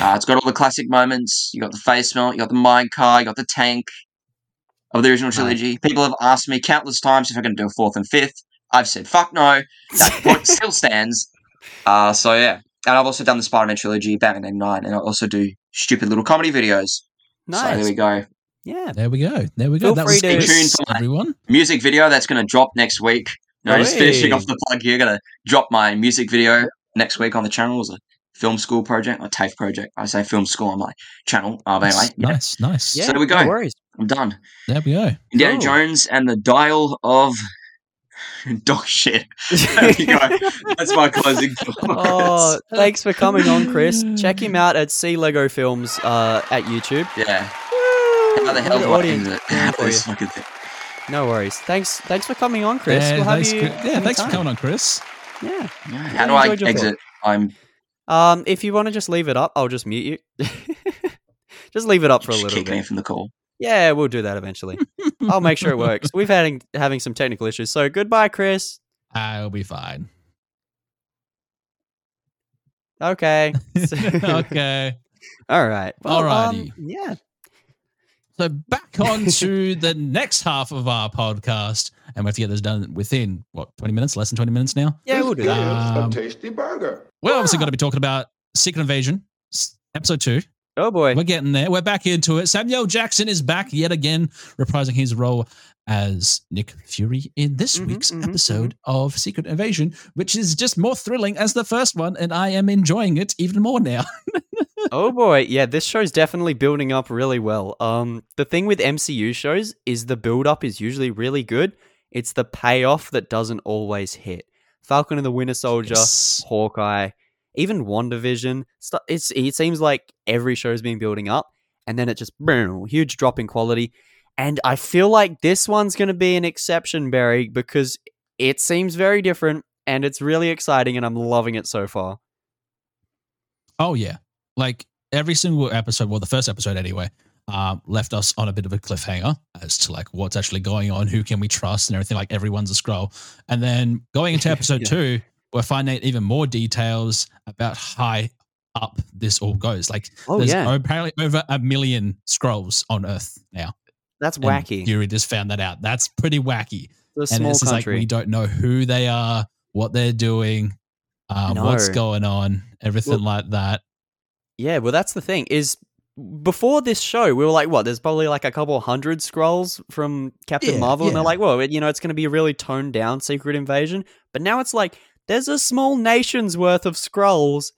Uh, it's got all the classic moments. You got the face melt, you got the mine car, you got the tank of the original trilogy. People have asked me countless times if I can do a fourth and fifth. I've said, fuck no. That point still stands. Uh, so, yeah. And I've also done the Spider Man trilogy, Batman 89, and I also do stupid little comedy videos. Nice. So, there we go. Yeah. There we go. There we go. Feel that free was to- Chris, Stay tuned for my- everyone. Music video that's going to drop next week. No, just finishing off the plug here. Going to drop my music video next week on the channel as a film school project, a TAFE project. I say film school on my channel. Uh, but anyway, yeah, Nice, nice. Yeah. So there we No go. worries. I'm done. There we go. Indiana Cool. Jones and the Dial of Dog Shit. There we go. That's my closing thoughts. oh, thanks for coming on, Chris. Check him out at C Lego Films uh, at YouTube. Yeah. How How the hell do I end it? This fucking thing? No worries. Thanks. Thanks for coming on, Chris. Yeah, we'll have thanks, you. Yeah, thanks for coming on, Chris. Yeah. Yeah. How do I enjoyed your exit? I'm Um, if you want to just leave it up, I'll just mute you. just leave it up for a just little kick me bit. from the call. Yeah, we'll do that eventually. I'll make sure it works. We've had having some technical issues, so goodbye, Chris. I'll be fine. Okay. okay. All right. Well, um, yeah. So back on to the next half of our podcast, and we have to get this done within what twenty minutes, less than twenty minutes now. Yeah, we'll do This that. is Um, a tasty burger. We're obviously going to be talking about Secret Invasion, episode two. Oh boy. We're getting there. We're back into it. Samuel Jackson is back yet again, reprising his role as Nick Fury in this Mhm, week's mhm, episode of Secret Invasion, which is just more thrilling as the first one, and I am enjoying it even more now. Oh boy, yeah, this show's definitely building up really well. Um, the thing with MCU shows is the build up is usually really good. It's the payoff that doesn't always hit. Falcon and the Winter Soldier, Yes. Hawkeye. even WandaVision. It's it seems like every show's been building up, and then it just boom, huge drop in quality. And I feel like this one's going to be an exception, Barry, because it seems very different and it's really exciting, and I'm loving it so far. Oh yeah, like every single episode, well, the first episode anyway, um, left us on a bit of a cliffhanger as to like what's actually going on, who can we trust, and everything. Like everyone's a Skrull, and then going into episode Yeah. two, we're finding even more details about how up this all goes. Like Oh there's yeah, apparently over a million Skrulls on Earth now. That's And wacky. Yuri just found that out. That's pretty wacky. It's and it's just like we don't know who they are, what they're doing, um, what's going on, everything Well- like that. Yeah, well, that's the thing is before this show, we were like, what? There's probably like a couple hundred Skrulls from Captain Yeah, Marvel, and they're like, well, you know, it's going to be a really toned down secret invasion. But now it's like there's a small nation's worth of Skrulls.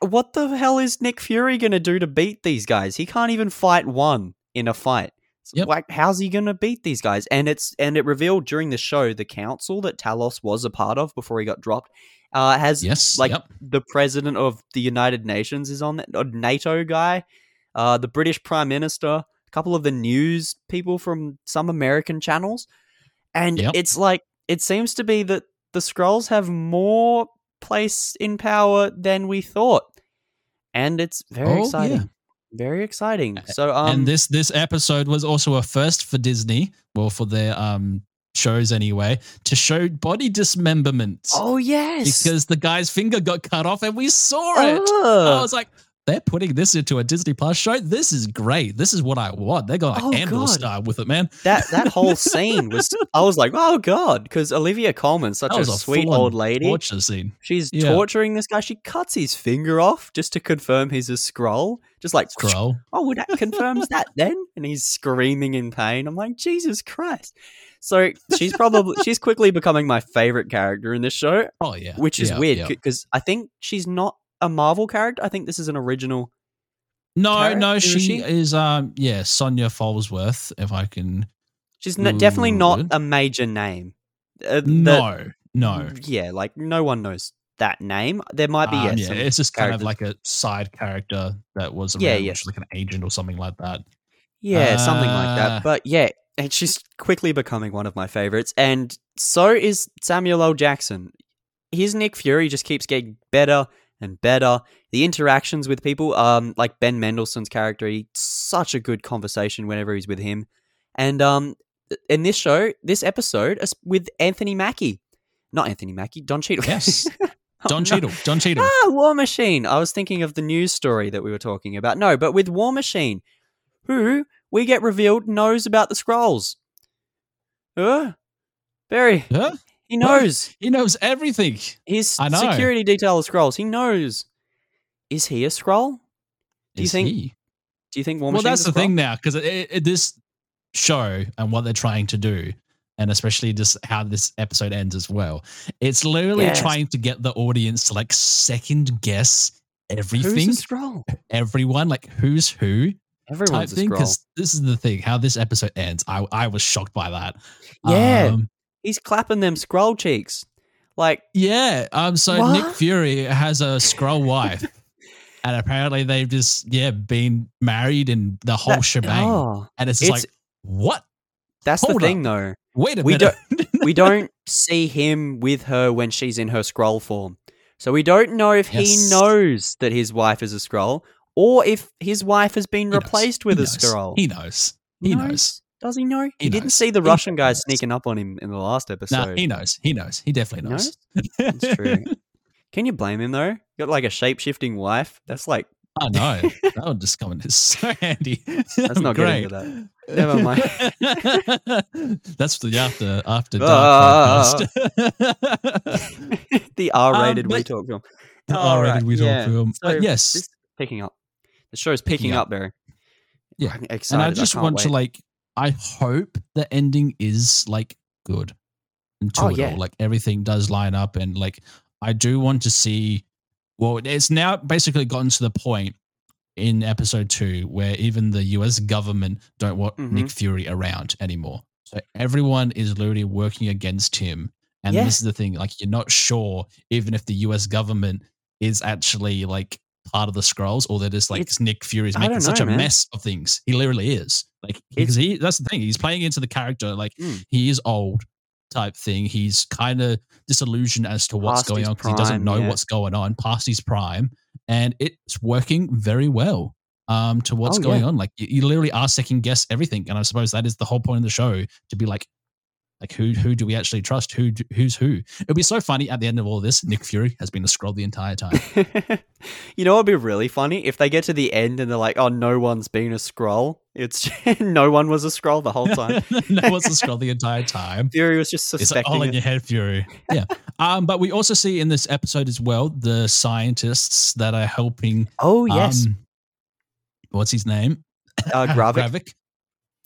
What the hell is Nick Fury going to do to beat these guys? He can't even fight one in a fight. Yep. Like, how's he going to beat these guys? And it's and it revealed during the show the council that Talos was a part of before he got dropped uh, has Yes, like yep. the president of the United Nations is on that, a NATO guy, uh, the British Prime Minister, a couple of the news people from some American channels, and Yep. it's like it seems to be that the Skrulls have more place in power than we thought, and it's very Oh, exciting. yeah. Very exciting. So, um, and this this episode was also a first for Disney, well, for their um shows anyway, to show body dismemberment oh yes, because the guy's finger got cut off and we saw it. I was like, they're putting this into a Disney Plus show. This is great. This is what I want. They got Oh, like Andor God. style with it, man. that that whole scene was. I was like, oh god, because Olivia Colman's such a a sweet old lady. Torture scene. She's Yeah. torturing this guy. She cuts his finger off just to confirm he's a Skrull. Just like, Skrull. oh, well, that confirms that then. And he's screaming in pain. I'm like, Jesus Christ. So she's probably she's quickly becoming my favorite character in this show, Oh yeah. which is Yeah, weird yeah. because I think she's not a Marvel character. I think this is an original. No, character, no, she, she? is um yeah, Sonya Falsworth, if I can She's n- definitely not a major name. Uh, No, no. Yeah, like no one knows that name. There might be Um, yeah, it's just kind of like a side character that was Yeah, yeah. like an agent or something like that. Yeah, something like Uh, that. But yeah, and she's quickly becoming one of my favorites. And so is Samuel L. Jackson. His Nick Fury just keeps getting better and better. The interactions with people, um, like Ben Mendelsohn's character, he such a good conversation whenever he's with him. And um, in this show, this episode is with Anthony Mackie, not Anthony Mackie, Don Cheadle. Yes. Oh, Don no. Cheadle. Don Cheadle. Ah, War Machine. I was thinking of the news story that we were talking about. No, but with War Machine, who we get revealed knows about the Skrulls. Uh, Barry, Huh? He knows. He knows everything. His security detail of Skrulls. He knows. Is he a Skrull? Do you think- he? Do you think War Well, that's the thing now, because this show and what they're trying to do, and especially just how this episode ends as well, it's literally Yes. trying to get the audience to like second guess everything, Who's a Skrull? everyone, like who's who type Everyone's a thing. Because this is the thing, how this episode ends. I I was shocked by that. Yeah. Um, He's clapping them Skrull cheeks. Like, Yeah. Um. So Nick Fury has a Skrull wife, and apparently they've just yeah been married and the whole that- shebang. oh, and it's just it's- like what? that's Hold the thing, up. though. Wait a We minute. we don't see him with her when she's in her Skrull form. So we don't know if Yes. he knows that his wife is a Skrull or if his wife has been He knows. replaced with He a knows. Skrull. He knows. He knows. Does he know? He, He didn't knows. see the He Russian guy knows. sneaking up on him in the last Nah, episode. he knows. He knows. He definitely He knows. That's true. Can you blame him though? You Got like a shape shifting wife. That's like I know. That would just come in so handy. Let's not great. into that. Never mind. That's the after after dark podcast. the R-rated Um, We Talk film. The All R-rated right, We Talk yeah. film. So But yes, this picking up. The show's picking, Picking up, up. Barry. Yeah. I'm excited. and I just can't want to like. I hope the ending is like good. Until Oh, it yeah. all, like everything does line up, and like I do want to see. Well, it's now basically gotten to the point in episode two where even the U.S. government don't want Mhm. Nick Fury around anymore. So everyone is literally working against him. And Yeah. this is the thing, like you're not sure even if the U.S. government is actually like part of the Skrulls or they're just like It's- Nick Fury's making don't such a man. mess of things. He literally is. Like because he that's the thing. He's playing into the character like Mm. he is old type thing. He's kind of disillusioned as to what's Past going on because he doesn't know yeah. what's going on past his prime, and it's working very well. Um, to what's Oh, going yeah. on, like you, you literally are second guess everything, and I suppose that is the whole point of the show to be like, like who who do we actually trust? Who do- who's who? It'll be so funny at the end of all this. Nick Fury has been a Skrull the entire time. you know what'd be really funny if they get to the end and they're like, "Oh, no one's been a Skrull. It's no one was a Skrull the whole time." no one's a Skrull the entire time. Fury was just It's like suspecting all in it. your head, Fury. Yeah. um, but we also see in this episode as well the scientists that are helping. Oh yes, um, what's his name? uh, Gravik.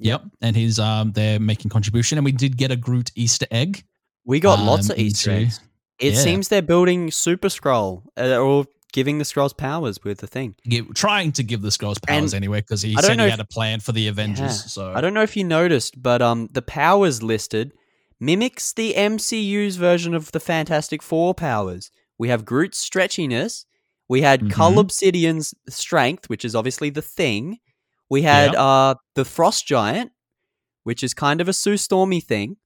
Yep. And he's um they're making contribution, and we did get a Groot Easter egg. We got lots um, of Easter into- eggs. It yeah. seems they're building Super Skrull uh, or giving the Skrulls powers with the thing. Give, trying to give the Skrulls powers And anyway, because he said he if- had a plan for the Avengers. Yeah. So I don't know if you noticed, but um, the powers listed mimics the MCU's version of the Fantastic Four powers. We have Groot's stretchiness. We had Mhm. Cull Obsidian's strength, which is obviously the thing. We had Yeah. uh the Frost Giant, which is kind of a Sue Stormy thing,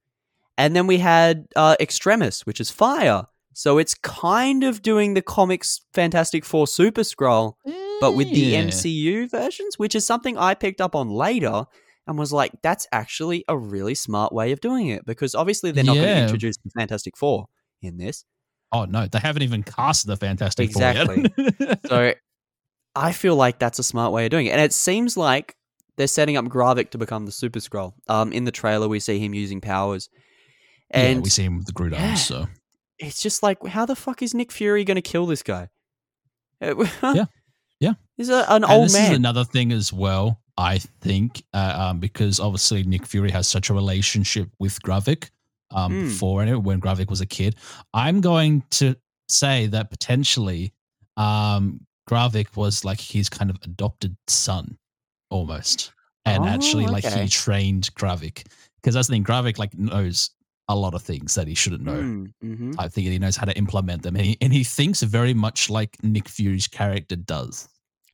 and then we had uh, Extremis, which is fire. So it's kind of doing the comics Fantastic Four Super Skrull, but with the Yeah. MCU versions, which is something I picked up on later and was like, that's actually a really smart way of doing it because obviously they're not going to introduce the Fantastic Four in this. Oh no, they haven't even cast the Fantastic Exactly. Four yet. So I feel like that's a smart way of doing it. And it seems like they're setting up Gravik to become the Super Skrull. Um, in the trailer, we see him using powers. And yeah, we see him with the Groot Yeah. arms. So it's just like, how the fuck is Nick Fury going to kill this guy? Yeah. Yeah. He's a, an and old this man. is another thing as well. I think uh, um, because obviously Nick Fury has such a relationship with Gravik um, Hmm. before and when Gravik was a kid. I'm going to say that potentially um, Gravik was like his kind of adopted son, almost, and Oh, actually like okay. he trained Gravik because that's the thing. Gravik like knows a lot of things that he shouldn't know. Mm, mhm. I think he knows how to implement them, and he, and he thinks very much like Nick Fury's character does.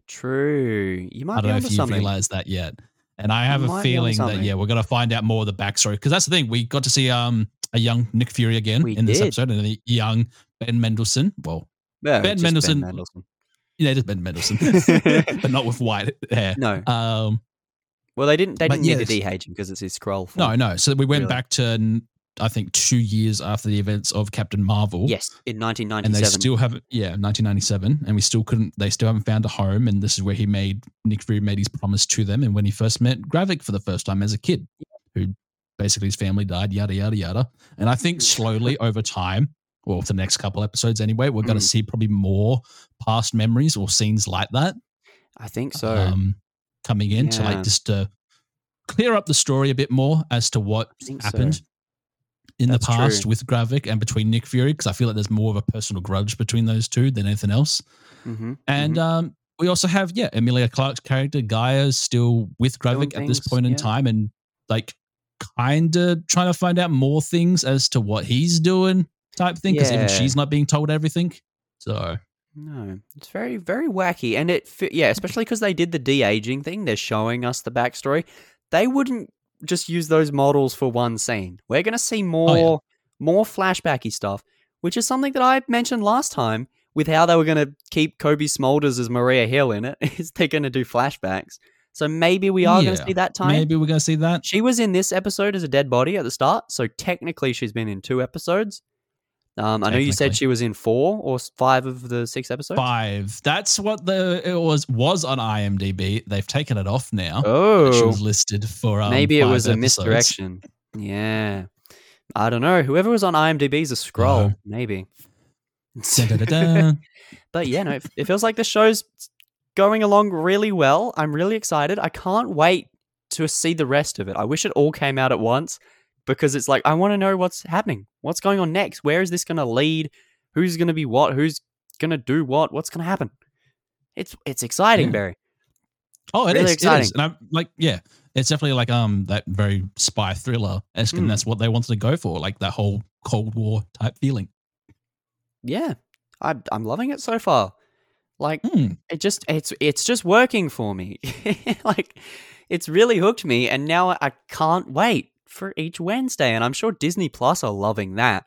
True. You might I don't know if you've realized that yet. And I have You a might be onto feeling that yeah, we're gonna find out more of the backstory because that's the thing. We got to see um a young Nick Fury again We in this episode, and a young Ben Mendelsohn. Well, Yeah, Ben Mendelsohn. Yeah, just Ben Mendelsohn, but not with white hair. No. Um, Well, they didn't. They didn't need yes. to de-age him because it's his Skrull. no, form. no. So we went Really? back to I think two years after the events of Captain Marvel. Yes, in nineteen ninety. and they still haven't yeah 1997 and we still couldn't they still haven't found a home and this is where he made nick fury made his promise to them and when he first met gravik for the first time as a kid who basically his family died yada yada yada and i think slowly over time well for the next couple episodes anyway we're going to Mm. see probably more past memories or scenes like that I think so. um, coming in to like just to clear up the story a bit more as to what think so. happened in That's the past true. with Gravik and between Nick Fury because I feel like there's more of a personal grudge between those two than anything else. Mhm, And mhm. um, we also have yeah Emilia Clarke's character G'iah is still with Gravik at this point in yeah. time and like kind of trying to find out more things as to what he's doing type thing because even she's not being told everything. So no, it's very, very wacky, and it, yeah, especially because they did the de aging thing. They're showing us the backstory. They wouldn't just use those models for one scene. We're gonna see more, Oh, yeah. more flashbacky stuff, which is something that I mentioned last time with how they were gonna keep Cobie Smulders as Maria Hill in it. Is they're gonna do flashbacks. So maybe we are Yeah, gonna see that time. maybe we're gonna see that. She was in this episode as a dead body at the start, so technically she's been in two episodes. Um, I know you said she was in four or five of the six episodes. Five. That's what the it was was on IMDb. They've taken it off now. Oh, she Oh, was listed for um, maybe it was a episodes. misdirection. Yeah, I don't know. Whoever was on IMDb is a Skrull, Uh-huh. maybe. But yeah, no, it feels like the show's going along really well. I'm really excited. I can't wait to see the rest of it. I wish it all came out at once because it's like I want to know what's happening. What's going on next? Where is this going to lead? Who's going to be what? Who's going to do what? What's going to happen? It's it's exciting, Yeah. Barry. Oh, it is. Really It exciting. is. And I'm like, yeah, it's definitely like um that very spy thriller esque, Mm. and that's what they wanted to go for, like that whole Cold War type feeling. Yeah. I, I'm loving it so far. Like Hmm. it just it's it's just working for me. like it's really hooked me, and now I can't wait for each Wednesday. And I'm sure Disney Plus are loving that.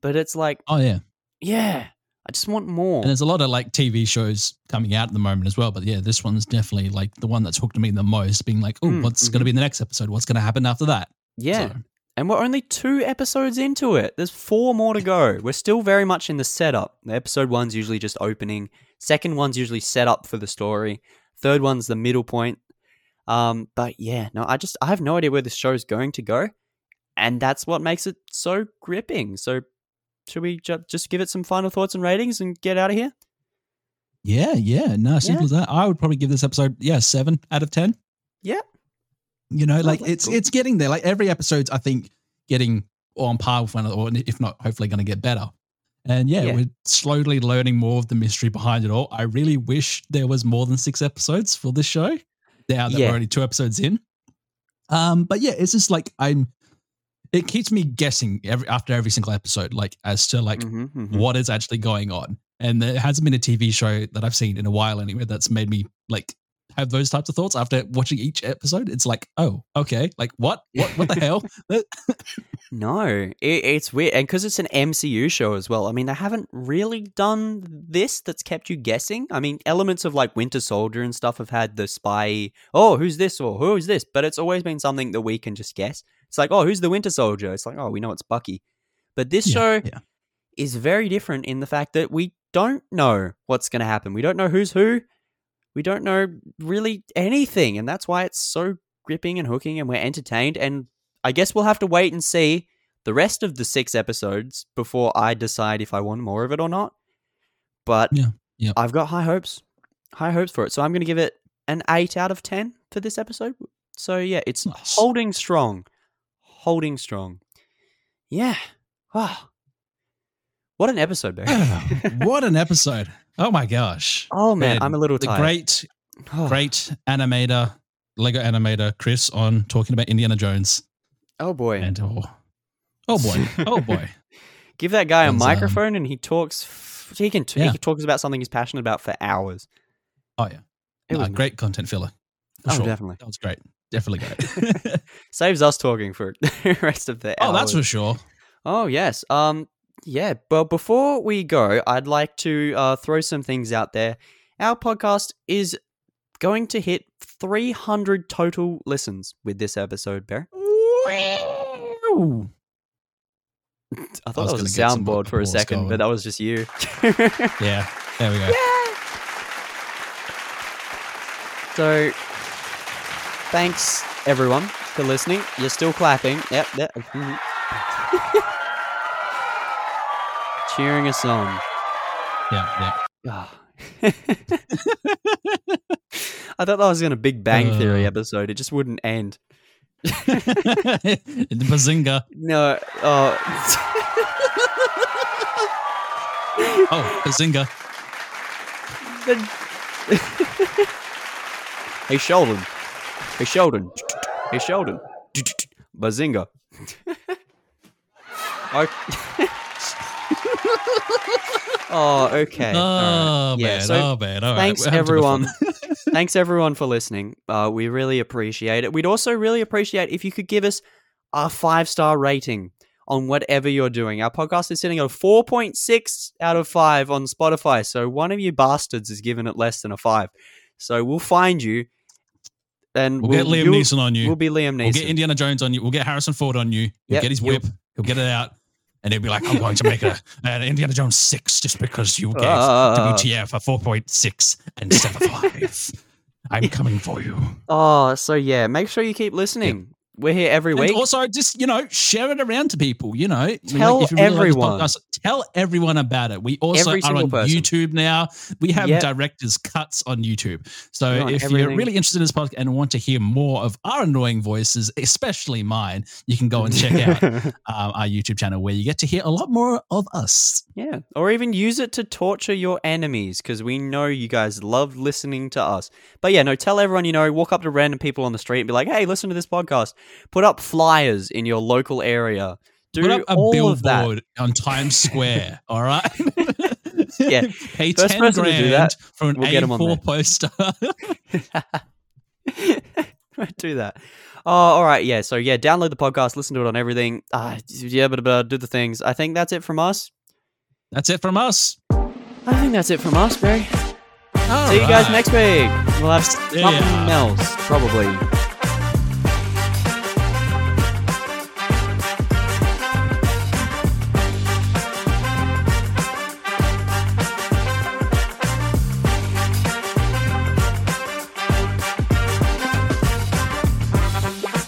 But it's like, Oh yeah. yeah, I just want more. And there's a lot of like TV shows coming out at the moment as well. But yeah, this one's definitely like the one that's hooked me the most, being like, oh, Mm, what's going to be in the next episode? What's going to happen after that? yeah, So, and we're only two episodes into it. There's four more to go. We're still very much in the setup. The episode one's usually just opening. Second one's usually set up for the story. Third one's the middle point. Um, but yeah, no, I just I have no idea where this show is going to go, and that's what makes it so gripping. So, should we ju- just give it some final thoughts and ratings and get out of here? yeah, yeah. No, simple Yeah. as that. I would probably give this episode, yeah, seven out of 10. Yeah. You know, like that's it's cool. it's getting there. Like every episode's, I think, getting on par with one another, or if not, hopefully going to get better. And yeah, Yeah. we're slowly learning more of the mystery behind it all. I really wish there was more than six episodes for this show. Now that Yeah. we're only two episodes in. Um, but yeah, it's just like I'm. It keeps me guessing every after every single episode, like as to like Mhm, mhm. what is actually going on. And there hasn't been a TV show that I've seen in a while anyway that's made me like have those types of thoughts after watching each episode. It's like, oh, okay, like what, what, what the hell? No, it, it's weird, and because it's an MCU show as well. I mean, they haven't really done this that's kept you guessing. I mean, elements of like Winter Soldier and stuff have had the spy. Oh, who's this or who's this? But it's always been something that we can just guess. It's like, oh, who's the Winter Soldier? It's like, oh, we know it's Bucky. But this Yeah, show yeah. is very different in the fact that we don't know what's going to happen. We don't know who's who. We don't know really anything, and that's why it's so gripping and hooking, and we're entertained. And I guess we'll have to wait and see the rest of the six episodes before I decide if I want more of it or not. But Yeah, yeah. I've got high hopes, high hopes for it. So I'm going to give it an eight out of ten for this episode. So yeah, it's Nice. holding strong, holding strong. Yeah. Wow. What an episode, Barry. what an episode! Oh my gosh! oh man, I'm a little The tired. great, Oh, great animator, Lego animator Chris on talking about Indiana Jones, Oh boy. and oh, oh boy, oh boy. Give that guy a was, um, microphone and he talks. F- he can. T- Yeah. He talks about something he's passionate about for hours. Oh yeah, It No, was great content filler. Oh, sure. definitely. That was great. Definitely great. Saves us talking for the rest of the. oh, that's for sure. Oh yes. Um. Yeah. But before we go, I'd like to uh, throw some things out there. Our podcast is going to hit 300 total listens with this episode, Bear. I thought was that was a soundboard for a second, going. but that was just you. Yeah, there we go. So, thanks everyone for listening. You're still clapping. Yep. yep. Cheering us on. Yeah, Ah. I thought that was going to Big Bang Theory Uh. episode. It just wouldn't end. yeah. the bazinga. No. Oh. Oh, bazinga. hey Sheldon. Hey Sheldon. Hey Sheldon. Bazinga. Okay. oh, okay. Oh. Yeah, man. so oh, man. All right. thanks we're having too much everyone. thanks everyone for listening. Uh, we really appreciate it. We'd also really appreciate if you could give us a five star rating on whatever you're doing. Our podcast is sitting at a 4.6 out of 5 on Spotify. So one of you bastards is giving it less than a 5. So we'll find you and We'll, get Liam Neeson on you. We'll be Liam Neeson. We'll get Indiana Jones on you. We'll get Harrison Ford on you. We'll Yep, get his whip. He'll get it out. And he'd be like, I'm going to make a, an Indiana Jones 6 just because you gave Ah. WTF a 4.6 instead of 5. I'm coming for you. oh, so yeah, make sure you keep listening. We're here every And week. also, just you know, share it around to people. You know, Tell if you really like everyone. podcast, tell everyone about it. We also are on person. YouTube now. We have Yep. directors' cuts on YouTube. So on if everything. you're really interested in this podcast and want to hear more of our annoying voices, especially mine, you can go and check out um, our YouTube channel where you get to hear a lot more of us. Yeah, or even use it to torture your enemies because we know you guys love listening to us. But yeah, no, tell everyone you know, walk up to random people on the street and be like, hey, listen to this podcast. Put up flyers in your local area. Do Put up a all of that. billboard on Times Square. all right. Yeah. Pay First ten person to do that, for an we'll A4 poster. do that. Oh, all right. Yeah. So yeah, download the podcast, listen to it on everything. Ah, yeah, but uh, do the things. I think that's it from us. That's it from us. I think that's it from us, Barry. All See you guys next week. We'll have something ya. else, probably.